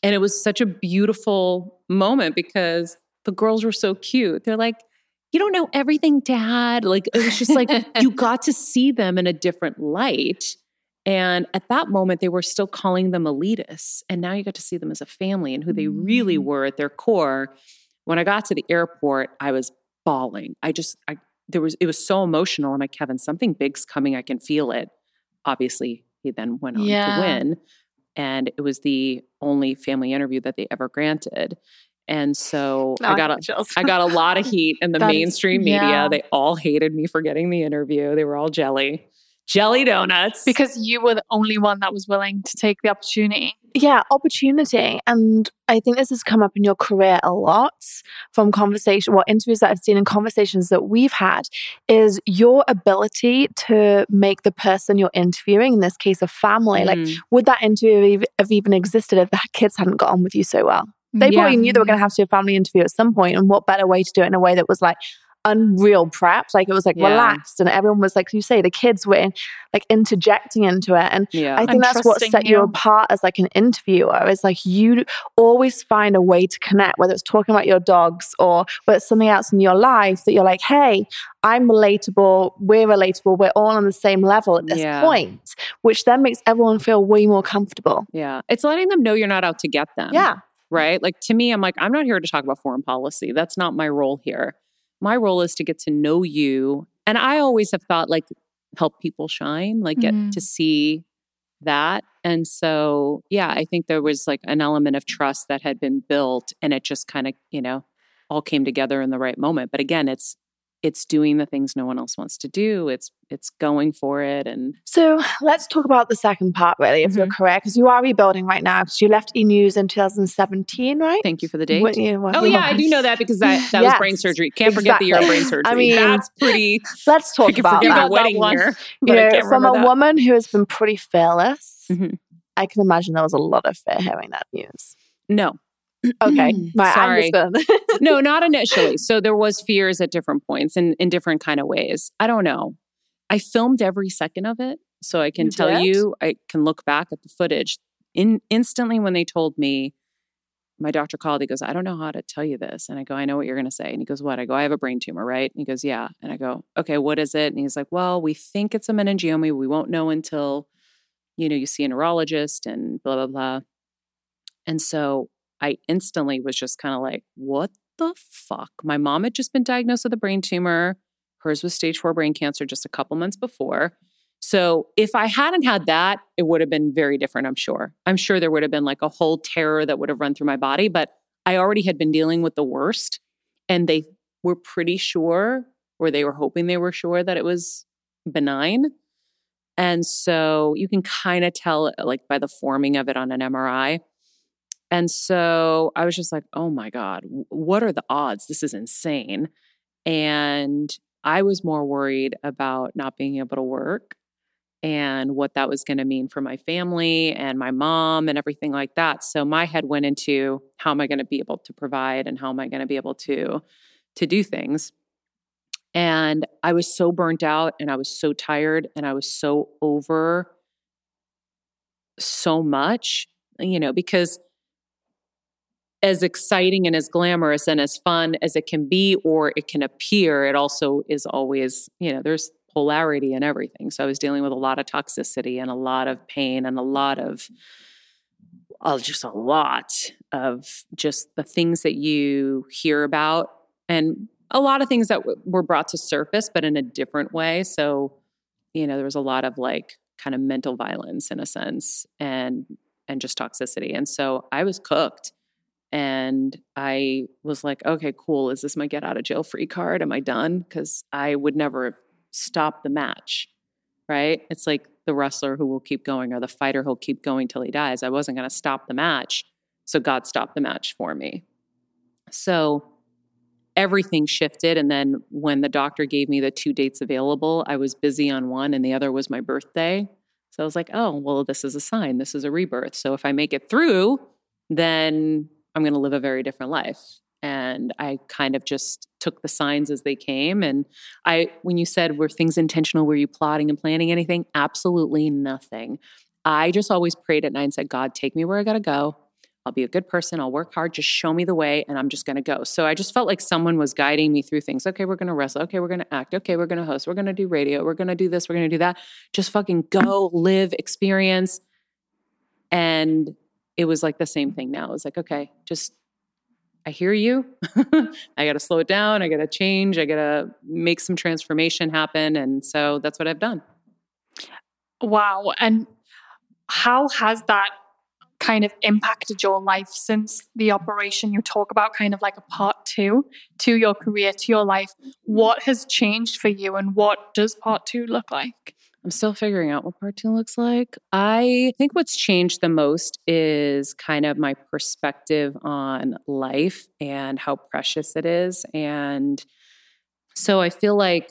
And it was such a beautiful moment because the girls were so cute. They're like, you don't know everything, dad. Like, it was just like you got to see them in a different light. And at that moment, they were still calling them elitists. And now you got to see them as a family and who they really Mm. were at their core. When I got to the airport, I was bawling. I just, I, there was, it was so emotional. I'm like, Kevin, something big's coming. I can feel it. Obviously, he then went on Yeah. to win. And it was the only family interview that they ever granted. And so Now I got a. I got a lot of heat in the mainstream media. yeah. They all hated me for getting the interview. They were all jelly, jelly donuts. because you were the only one that was willing to take the opportunity. yeah, opportunity. And I think this has come up in your career a lot from conversation, what interviews that I've seen and conversations that we've had is your ability to make the person you're interviewing, in this case, a family. Like, Mm. would that interview have have even existed if the kids hadn't got on with you so well? They Yeah. probably knew they were going to have to do a family interview at some point, and what better way to do it in a way that was like unreal prep, like it was like Yeah. relaxed, and everyone was like you say, the kids were in, like interjecting into it, and Yeah. I think And that's what set you you. apart as like an interviewer. Is like you always find a way to connect, whether it's talking about your dogs or whether it's something else in your life that you're like, hey, I'm relatable, we're relatable, we're all on the same level at this Yeah. point, which then makes everyone feel way more comfortable. yeah. It's letting them know you're not out to get them. Yeah. right? Like to me, I'm like, I'm not here to talk about foreign policy. That's not my role here. My role is to get to know you. And I always have thought like help people shine, like get Mhm. to see that. And so, yeah, I think there was like an element of trust that had been built and it just kind of, you know, all came together in the right moment. But again, it's it's doing the things no one else wants to do. It's it's going for it and So let's talk about the second part, really, if you're correct, because you are rebuilding right now, because you left E News in 2017, right? thank you for the date. What- you know, what- Oh yeah, I do know that because that that was brain surgery. Can't forget the year of brain surgery. I mean, that's pretty. Let's talk about that. wedding one. year, you know, from a that. woman who has been pretty fearless, Mhm. I can imagine there was a lot of fear hearing that news. No, Okay, mm, My, Sorry. No, not initially. So there was fears at different points and in different kind of ways. I don't know. I filmed every second of it, so I can You tell did? you. I can look back at the footage. In instantly when they told me, my doctor called. He goes, "I don't know how to tell you this," and I go, "I know what you're going to say." And he goes, "What?" I go, "I have a brain tumor, right?" And he goes, "Yeah." And I go, "Okay, what is it?" And he's like, "Well, we think it's a meningioma. We won't know until, you know, you see a neurologist and blah blah blah." And so I instantly was just kind of like, what the fuck? My mom had just been diagnosed with a brain tumor. Hers was stage four brain cancer just a couple months before. So if I hadn't had that, it would have been very different, I'm sure. I'm sure there would have been like a whole terror that would have run through my body, but I already had been dealing with the worst. And they were pretty sure, or they were hoping they were sure that it was benign. And so you can kind of tell, like, by the forming of it on an MRI. And so I was just like, oh my God, what are the odds? This is insane. And I was more worried about not being able to work and what that was going to mean for my family and my mom and everything like that. So my head went into how am I going to be able to provide and how am I going to be able to to do things. And I was so burnt out and I was so tired and I was so over so much, you know, because as exciting and as glamorous and as fun as it can be or it can appear, it also is always, you know, there's polarity in everything. So I was dealing with a lot of toxicity and a lot of pain and a lot of, just a lot of just the things that you hear about and a lot of things that w- were brought to surface, but in a different way. So, you know, there was a lot of like kind of mental violence in a sense and and just toxicity. And so I was cooked. And I was like, okay, cool. Is this my get out of jail free card? Am I done? Because I would never stop the match, right? It's like the wrestler who will keep going or the fighter who'll keep going till he dies. I wasn't going to stop the match. So God stopped the match for me. So everything shifted. And then when the doctor gave me the two dates available, I was busy on one and the other was my birthday. So I was like, oh, well, this is a sign. This is a rebirth. So if I make it through, then I'm going to live a very different life. And I kind of just took the signs as they came. And I, when you said, were things intentional? Were you plotting and planning anything? Absolutely nothing. I just always prayed at night and said, God, take me where I got to go. I'll be a good person. I'll work hard. Just show me the way, and I'm just going to go. So I just felt like someone was guiding me through things. Okay, we're going to wrestle. Okay, we're going to act. Okay, we're going to host. We're going to do radio. We're going to do this. We're going to do that. Just fucking go, live, experience. And it was like the same thing now. It was like, okay, just, I hear you. I got to slow it down. I got to change. I got to make some transformation happen. And so that's what I've done. Wow. And how has that kind of impacted your life since the operation? You talk about kind of like a part two to your career, to your life. What has changed for you and what does part two look like? I'm still figuring out what part two looks like. I think what's changed the most is kind of my perspective on life and how precious it is. And so I feel like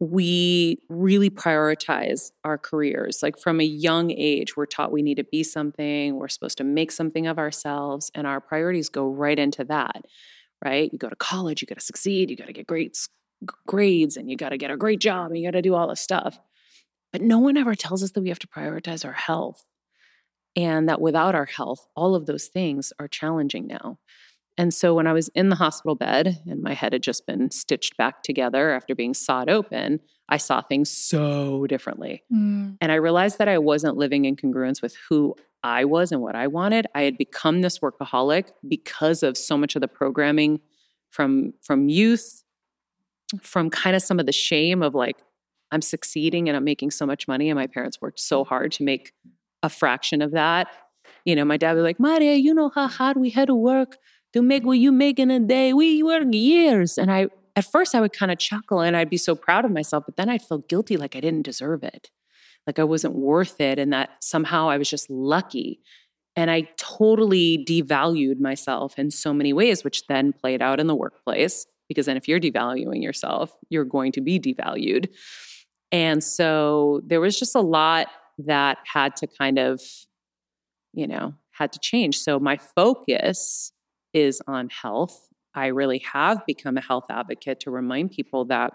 we really prioritize our careers. Like from a young age, we're taught we need to be something, we're supposed to make something of ourselves, and our priorities go right into that, right? You go to college, you got to succeed, you got to get great grades, and you got to get a great job, and you got to do all this stuff. But no one ever tells us that we have to prioritize our health and that without our health, all of those things are challenging now. And so when I was in the hospital bed and my head had just been stitched back together after being sawed open, I saw things so differently. Mm. And I realized that I wasn't living in congruence with who I was and what I wanted. I had become this workaholic because of so much of the programming from from youth, from kind of some of the shame of like I'm succeeding and I'm making so much money and my parents worked so hard to make a fraction of that. You know, my dad was like, Maria, you know how hard we had to work to make what you make in a day. We work years. And I, at first, I would kind of chuckle and I'd be so proud of myself, but then I'd feel guilty like I didn't deserve it, like I wasn't worth it, and that somehow I was just lucky. And I totally devalued myself in so many ways, which then played out in the workplace. Because then, if you're devaluing yourself, you're going to be devalued. And so there was just a lot that had to kind of, you know, had to change. So my focus is on health. I really have become a health advocate to remind people that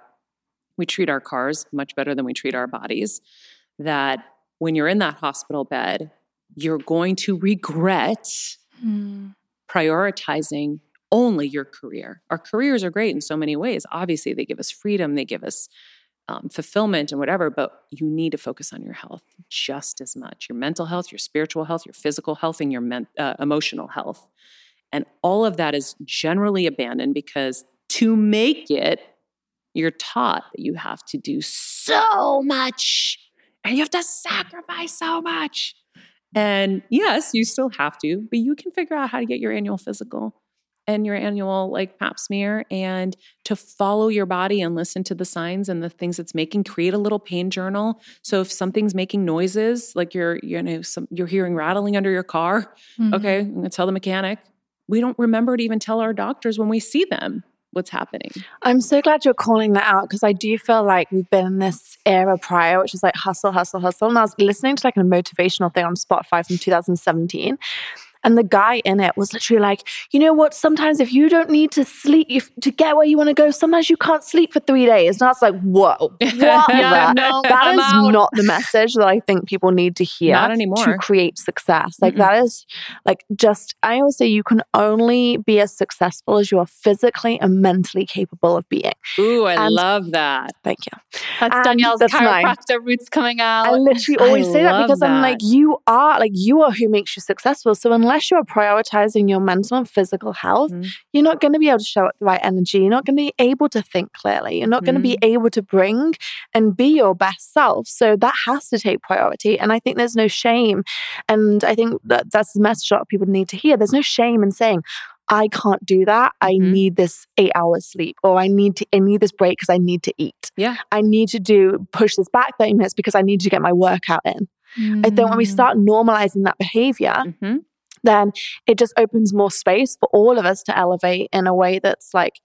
we treat our cars much better than we treat our bodies. That when you're in that hospital bed, you're going to regret mm. prioritizing only your career. Our careers are great in so many ways. Obviously, they give us freedom, they give us um, fulfillment and whatever, but you need to focus on your health just as much your mental health, your spiritual health, your physical health, and your men- uh, emotional health. And all of that is generally abandoned because to make it, you're taught that you have to do so much and you have to sacrifice so much. And yes, you still have to, but you can figure out how to get your annual physical and your annual like pap smear and to follow your body and listen to the signs and the things it's making create a little pain journal so if something's making noises like you're you know some, you're hearing rattling under your car mm-hmm. okay i'm going to tell the mechanic we don't remember to even tell our doctors when we see them what's happening. I'm so glad you're calling that out because I do feel like we've been in this era prior, which is like hustle, hustle, hustle. And I was listening to like a motivational thing on Spotify from 2017. And the guy in it was literally like, you know what? Sometimes if you don't need to sleep if, to get where you want to go, sometimes you can't sleep for three days. And I was like, whoa, yeah, no, that is out. not the message that I think people need to hear not anymore. to create success. Like that is like just, I always say you can only be as successful as you are physically and mentally capable of being. Ooh, I and love that. Thank you. That's and Danielle's that's chiropractor roots coming out. I literally always I say that because that. I'm like, you are like, you are who makes you successful. So unless unless you're prioritizing your mental and physical health, mm. you're not going to be able to show up the right energy. You're not going to be able to think clearly. You're not mm. going to be able to bring and be your best self. So that has to take priority. And I think there's no shame. And I think that that's the message a lot of people need to hear. There's no shame in saying, I can't do that. I mm-hmm. need this eight hours sleep, or I need to I need this break because I need to eat. Yeah. I need to do push this back 30 minutes because I need to get my workout in. Mm. I think when we mm. start normalizing that behavior, mm-hmm then it just opens more space for all of us to elevate in a way that's like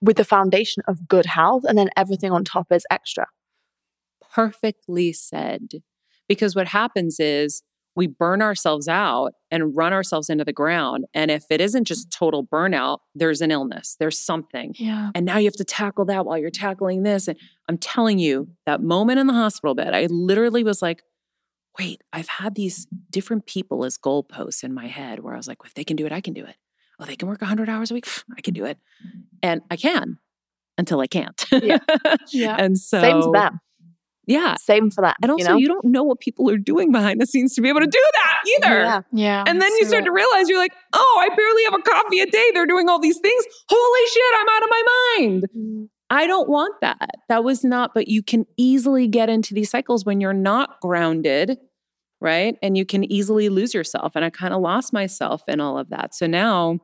with the foundation of good health and then everything on top is extra. Perfectly said. Because what happens is we burn ourselves out and run ourselves into the ground. And if it isn't just total burnout, there's an illness, there's something. Yeah. And now you have to tackle that while you're tackling this. And I'm telling you, that moment in the hospital bed, I literally was like, wait, I've had these different people as goalposts in my head where I was like, if they can do it, I can do it. Oh, they can work 100 hours a week. I can do it. And I can until I can't. Yeah. yeah. and so, same to them. Yeah. Same for that. And also, you, know? you, don't know what people are doing behind the scenes to be able to do that either. Yeah. yeah and then you start to realize you're like, oh, I barely have a coffee a day. They're doing all these things. Holy shit, I'm out of my mind. Mm-hmm. I don't want that. That was not, but you can easily get into these cycles when you're not grounded right? And you can easily lose yourself. And I kind of lost myself in all of that. So now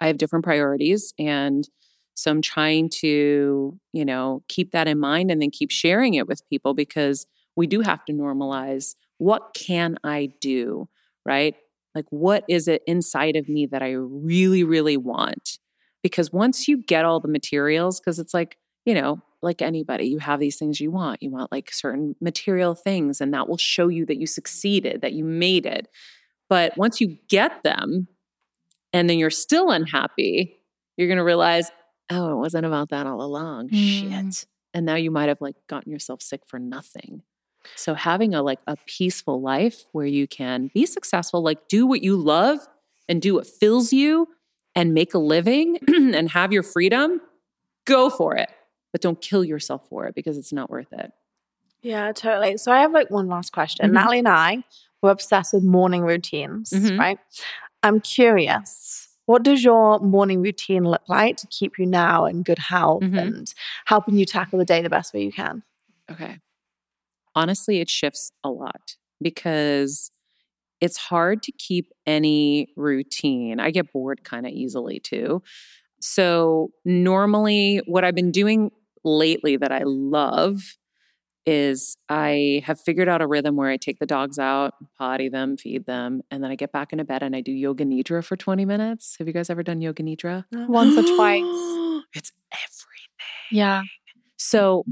I have different priorities. And so I'm trying to, you know, keep that in mind and then keep sharing it with people because we do have to normalize what can I do, right? Like, what is it inside of me that I really, really want? Because once you get all the materials, because it's like, you know, like anybody, you have these things you want. You want like certain material things, and that will show you that you succeeded, that you made it. But once you get them and then you're still unhappy, you're going to realize, oh, it wasn't about that all along. Mm. Shit. And now you might have like gotten yourself sick for nothing. So having a like a peaceful life where you can be successful, like do what you love and do what fills you and make a living and have your freedom, go for it. But don't kill yourself for it because it's not worth it. Yeah, totally. So I have like one last question. Mhm. Natalie and I were obsessed with morning routines, Mhm. right? I'm curious. What does your morning routine look like to keep you now in good health Mhm. and helping you tackle the day the best way you can? Okay. Honestly, it shifts a lot because it's hard to keep any routine. I get bored kind of easily too. So, normally, what I've been doing lately that I love is I have figured out a rhythm where I take the dogs out, potty them, feed them, and then I get back into bed and I do yoga nidra for 20 minutes. Have you guys ever done yoga nidra? Once or twice. It's everything. Yeah. So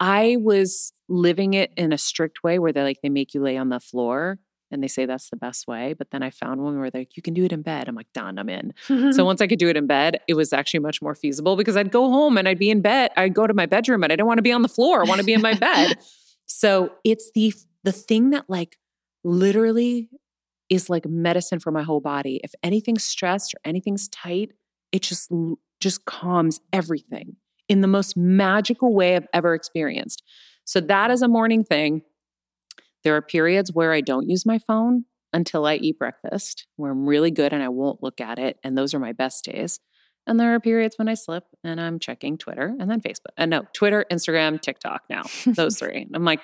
I was living it in a strict way where they like they make you lay on the floor and they say that's the best way. But then I found one where they're like, you can do it in bed. I'm like, done, I'm in. So once I could do it in bed, it was actually much more feasible because I'd go home and I'd be in bed. I'd go to my bedroom and I didn't want to be on the floor. I want to be in my bed. So it's the the thing that like literally is like medicine for my whole body. If anything's stressed or anything's tight, it just just calms everything in the most magical way I've ever experienced. So that is a morning thing. There are periods where I don't use my phone until I eat breakfast, where I'm really good and I won't look at it. And those are my best days. And there are periods when I slip and I'm checking Twitter and then Facebook. And no, Twitter, Instagram, TikTok now, those three. I'm like,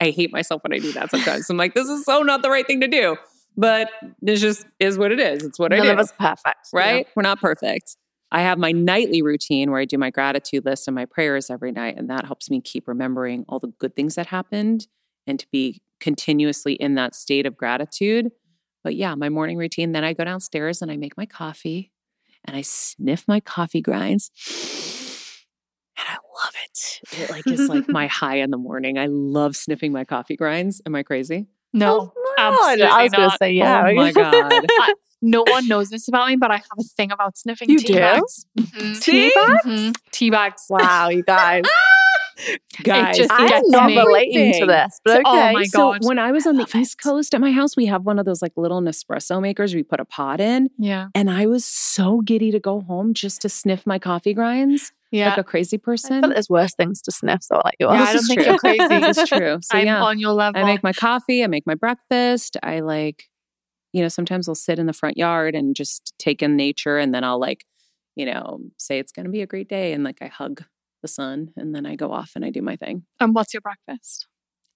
I hate myself when I do that sometimes. I'm like, this is so not the right thing to do. But this just is what it is. It's what I do. None of us perfect. right? We're not perfect. I have my nightly routine where I do my gratitude list and my prayers every night. And that helps me keep remembering all the good things that happened and to be continuously in that state of gratitude. But yeah, my morning routine, then I go downstairs and I make my coffee and I sniff my coffee grinds. And I love it. It like is like my high in the morning. I love sniffing my coffee grinds. Am I crazy? No, Oh, absolutely I was going to say, yeah. Oh my God. no one knows this about me, but I have a thing about sniffing You tea do? bags. Mhm. See? Mhm. Tea bags. Wow, you guys. Guys, just I'm gets not me. relating to this, but So- oh okay. my So when I was on the East it. Coast at my house, we have one of those like little Nespresso makers we put a pot in. Yeah. And I was so giddy to go home just to sniff my coffee grinds Yeah. like a crazy person. feel there's worse things to sniff, so like yours. Yeah, I This don't is think you're crazy. It's true. So I'm yeah, on your level. I make my coffee, I make my breakfast. I like, you know, sometimes I'll sit in the front yard and just take in nature and then I'll like, you know, say it's going to be a great day and like I hug the sun and then I go off and I do my thing. and what's your breakfast?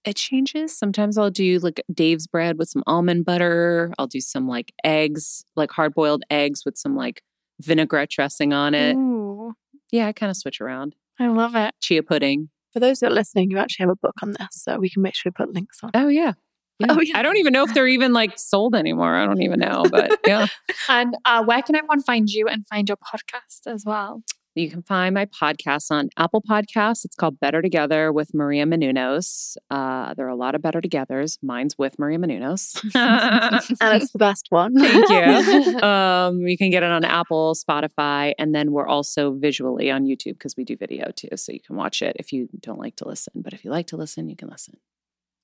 it changes. Sometimes I'll do like Dave's bread with some almond butter. I'll do some like eggs, like hard boiled eggs with some like vinaigrette dressing on it. Ooh, Yeah, I kind of switch around. I love it. Chia pudding. For those who are listening, you actually have a book on this, so we can make sure we put links on. Oh, yeah. Yeah. Oh, yeah. I don't even know if they're even like sold anymore. I don't even know, but yeah. And uh, where can everyone find you and find your podcast as well? You can find my podcast on Apple Podcasts. It's called Better Together with Maria Menounos. Uh, there are a lot of Better Togethers. Mine's with Maria Menounos. And it's the best one. Thank you. um, you can get it on Apple, Spotify, and then we're also visually on YouTube because we do video too. So you can watch it if you don't like to listen. But if you like to listen, you can listen.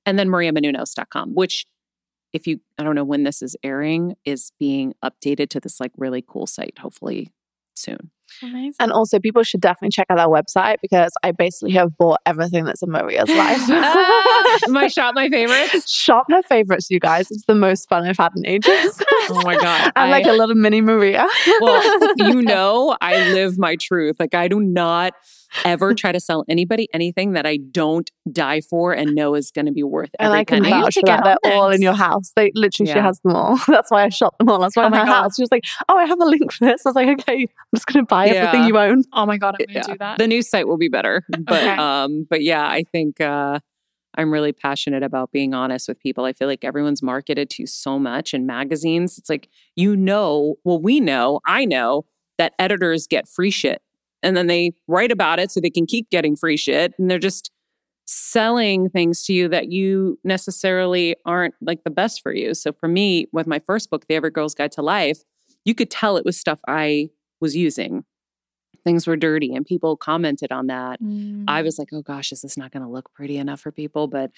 And then mariamenounos.com, which if you I don't know when this is airing, is being updated to this like really cool site, hopefully soon. Amazing. And also, people should definitely check out our website because I basically have bought everything that's in Maria's life. my shop, my favorites. Shop her favorites, you guys. It's the most fun I've had in ages. Oh my god. I'm like a little mini Maria. well, you know, I live my truth. Like I do not ever try to sell anybody anything that I don't die for and know is going to be worth and I can penny. Vouch for that. get They're all in your house. They literally, she has them all. That's why I shop them all. That's why Oh in my her house. She was like, "Oh, I have a link for this." I was like, "Okay, I'm just going to buy everything you own." oh my god, I'm gonna Yeah. do that. The new site will be better, but Okay. um, but yeah, I think uh, I'm really passionate about being honest with people. I feel like everyone's marketed to so much in magazines. It's like you know, well, we know, I know that editors get free shit and then they write about it so they can keep getting free shit. And they're just selling things to you that you necessarily aren't like the best for you. So for me, with my first book, The Every Girl's Guide to Life, you could tell it was stuff I was using. Things were dirty and people commented on that. Mm. I was like, oh gosh, is this not going to look pretty enough for people? But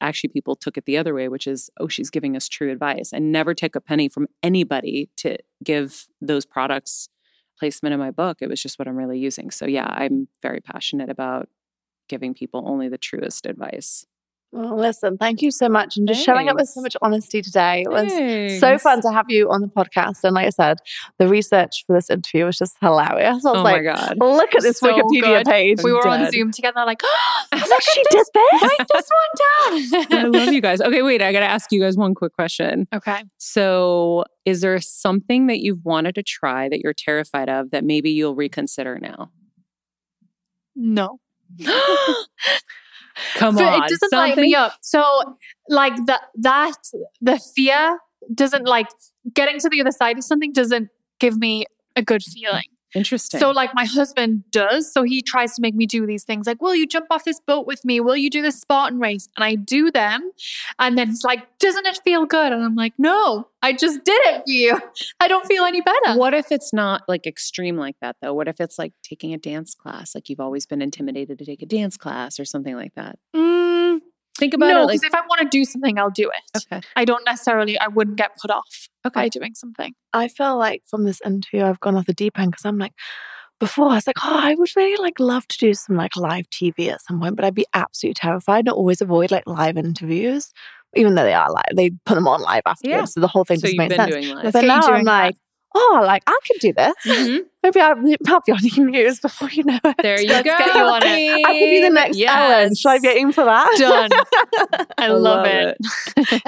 actually, people took it the other way, which is, oh, she's giving us true advice. And never take a penny from anybody to give those products placement in my book. It was just what I'm really using. So, yeah, I'm very passionate about giving people only the truest advice. Well, listen, thank you so much. And just showing up with so much honesty today. It was so fun to have you on the podcast. And like I said, the research for this interview was just hilarious. I was Oh like, my God. look at this So Wikipedia good. page. we were on. Zoom together, like, Look, she did this. write this one I down. love you guys. Okay, wait, I got to ask you guys one quick question. okay. So, is there something that you've wanted to try that you're terrified of that maybe you'll reconsider now? No. Come So on. it doesn't light me up. So like that that the fear doesn't like getting to the other side of something doesn't give me a good feeling. Interesting. So like my husband does. So he tries to make me do these things like, will you jump off this boat with me? Will you do this Spartan race? And I do them. And then he's like, doesn't it feel good? And I'm like, no, I just did it for you. I don't feel any better. what if it's not like extreme like that though? What if it's like taking a dance class? Like you've always been intimidated to take a dance class or something like that. Mm, Think about no, it like because if I want to do something, I'll do it. okay. I don't necessarily, I wouldn't get put off by Okay. doing something. I feel like from this interview, I've gone off the deep end because I'm like, before I was like, oh, I would really like love to do some like live TV at some point, but I'd be absolutely terrified. I always avoid like live interviews, even though they are live. They put them on live afterwards, Yeah. so the whole thing So just you've makes sense. doing. Let's But now I'm like, oh, like I can do this. Mhm. Maybe I'll, I'll be on the news before you know it. There you Let's go. get you on it. I could be the next Ellen. Should I be in for that? Done. I, love, it.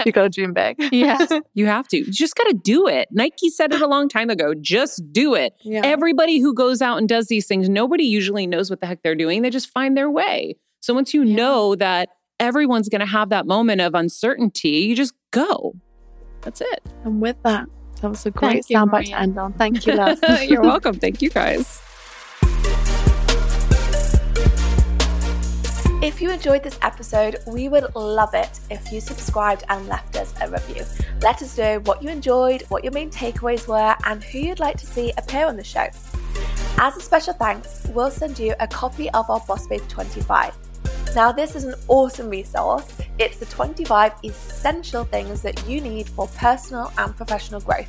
you got to dream big. yes. You have to. You just got to do it. Nike said it a long time ago. Just do it. Yeah. Everybody who goes out and does these things, nobody usually knows what the heck they're doing. They just find their way. So once you Yeah. know that everyone's going to have that moment of uncertainty, you just go. That's it. and with that, that was a great Thank soundbite to end on. Thank you, love. You're welcome. Thank you guys. If you enjoyed this episode, we would love it if you subscribed and left us a review. Let us know what you enjoyed, what your main takeaways were, and who you'd like to see appear on the show. As a special thanks, we'll send you a copy of our Boss Babe 25. Now, this is an awesome resource. It's the 25 essential things that you need for personal and professional growth.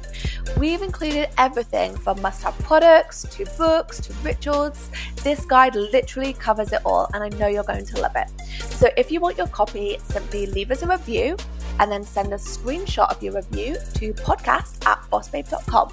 We've included everything from must have products to books to rituals. This guide literally covers it all, and I know you're going to love it. So, if you want your copy, simply leave us a review and then send a screenshot of your review to podcast at bossbabe.com.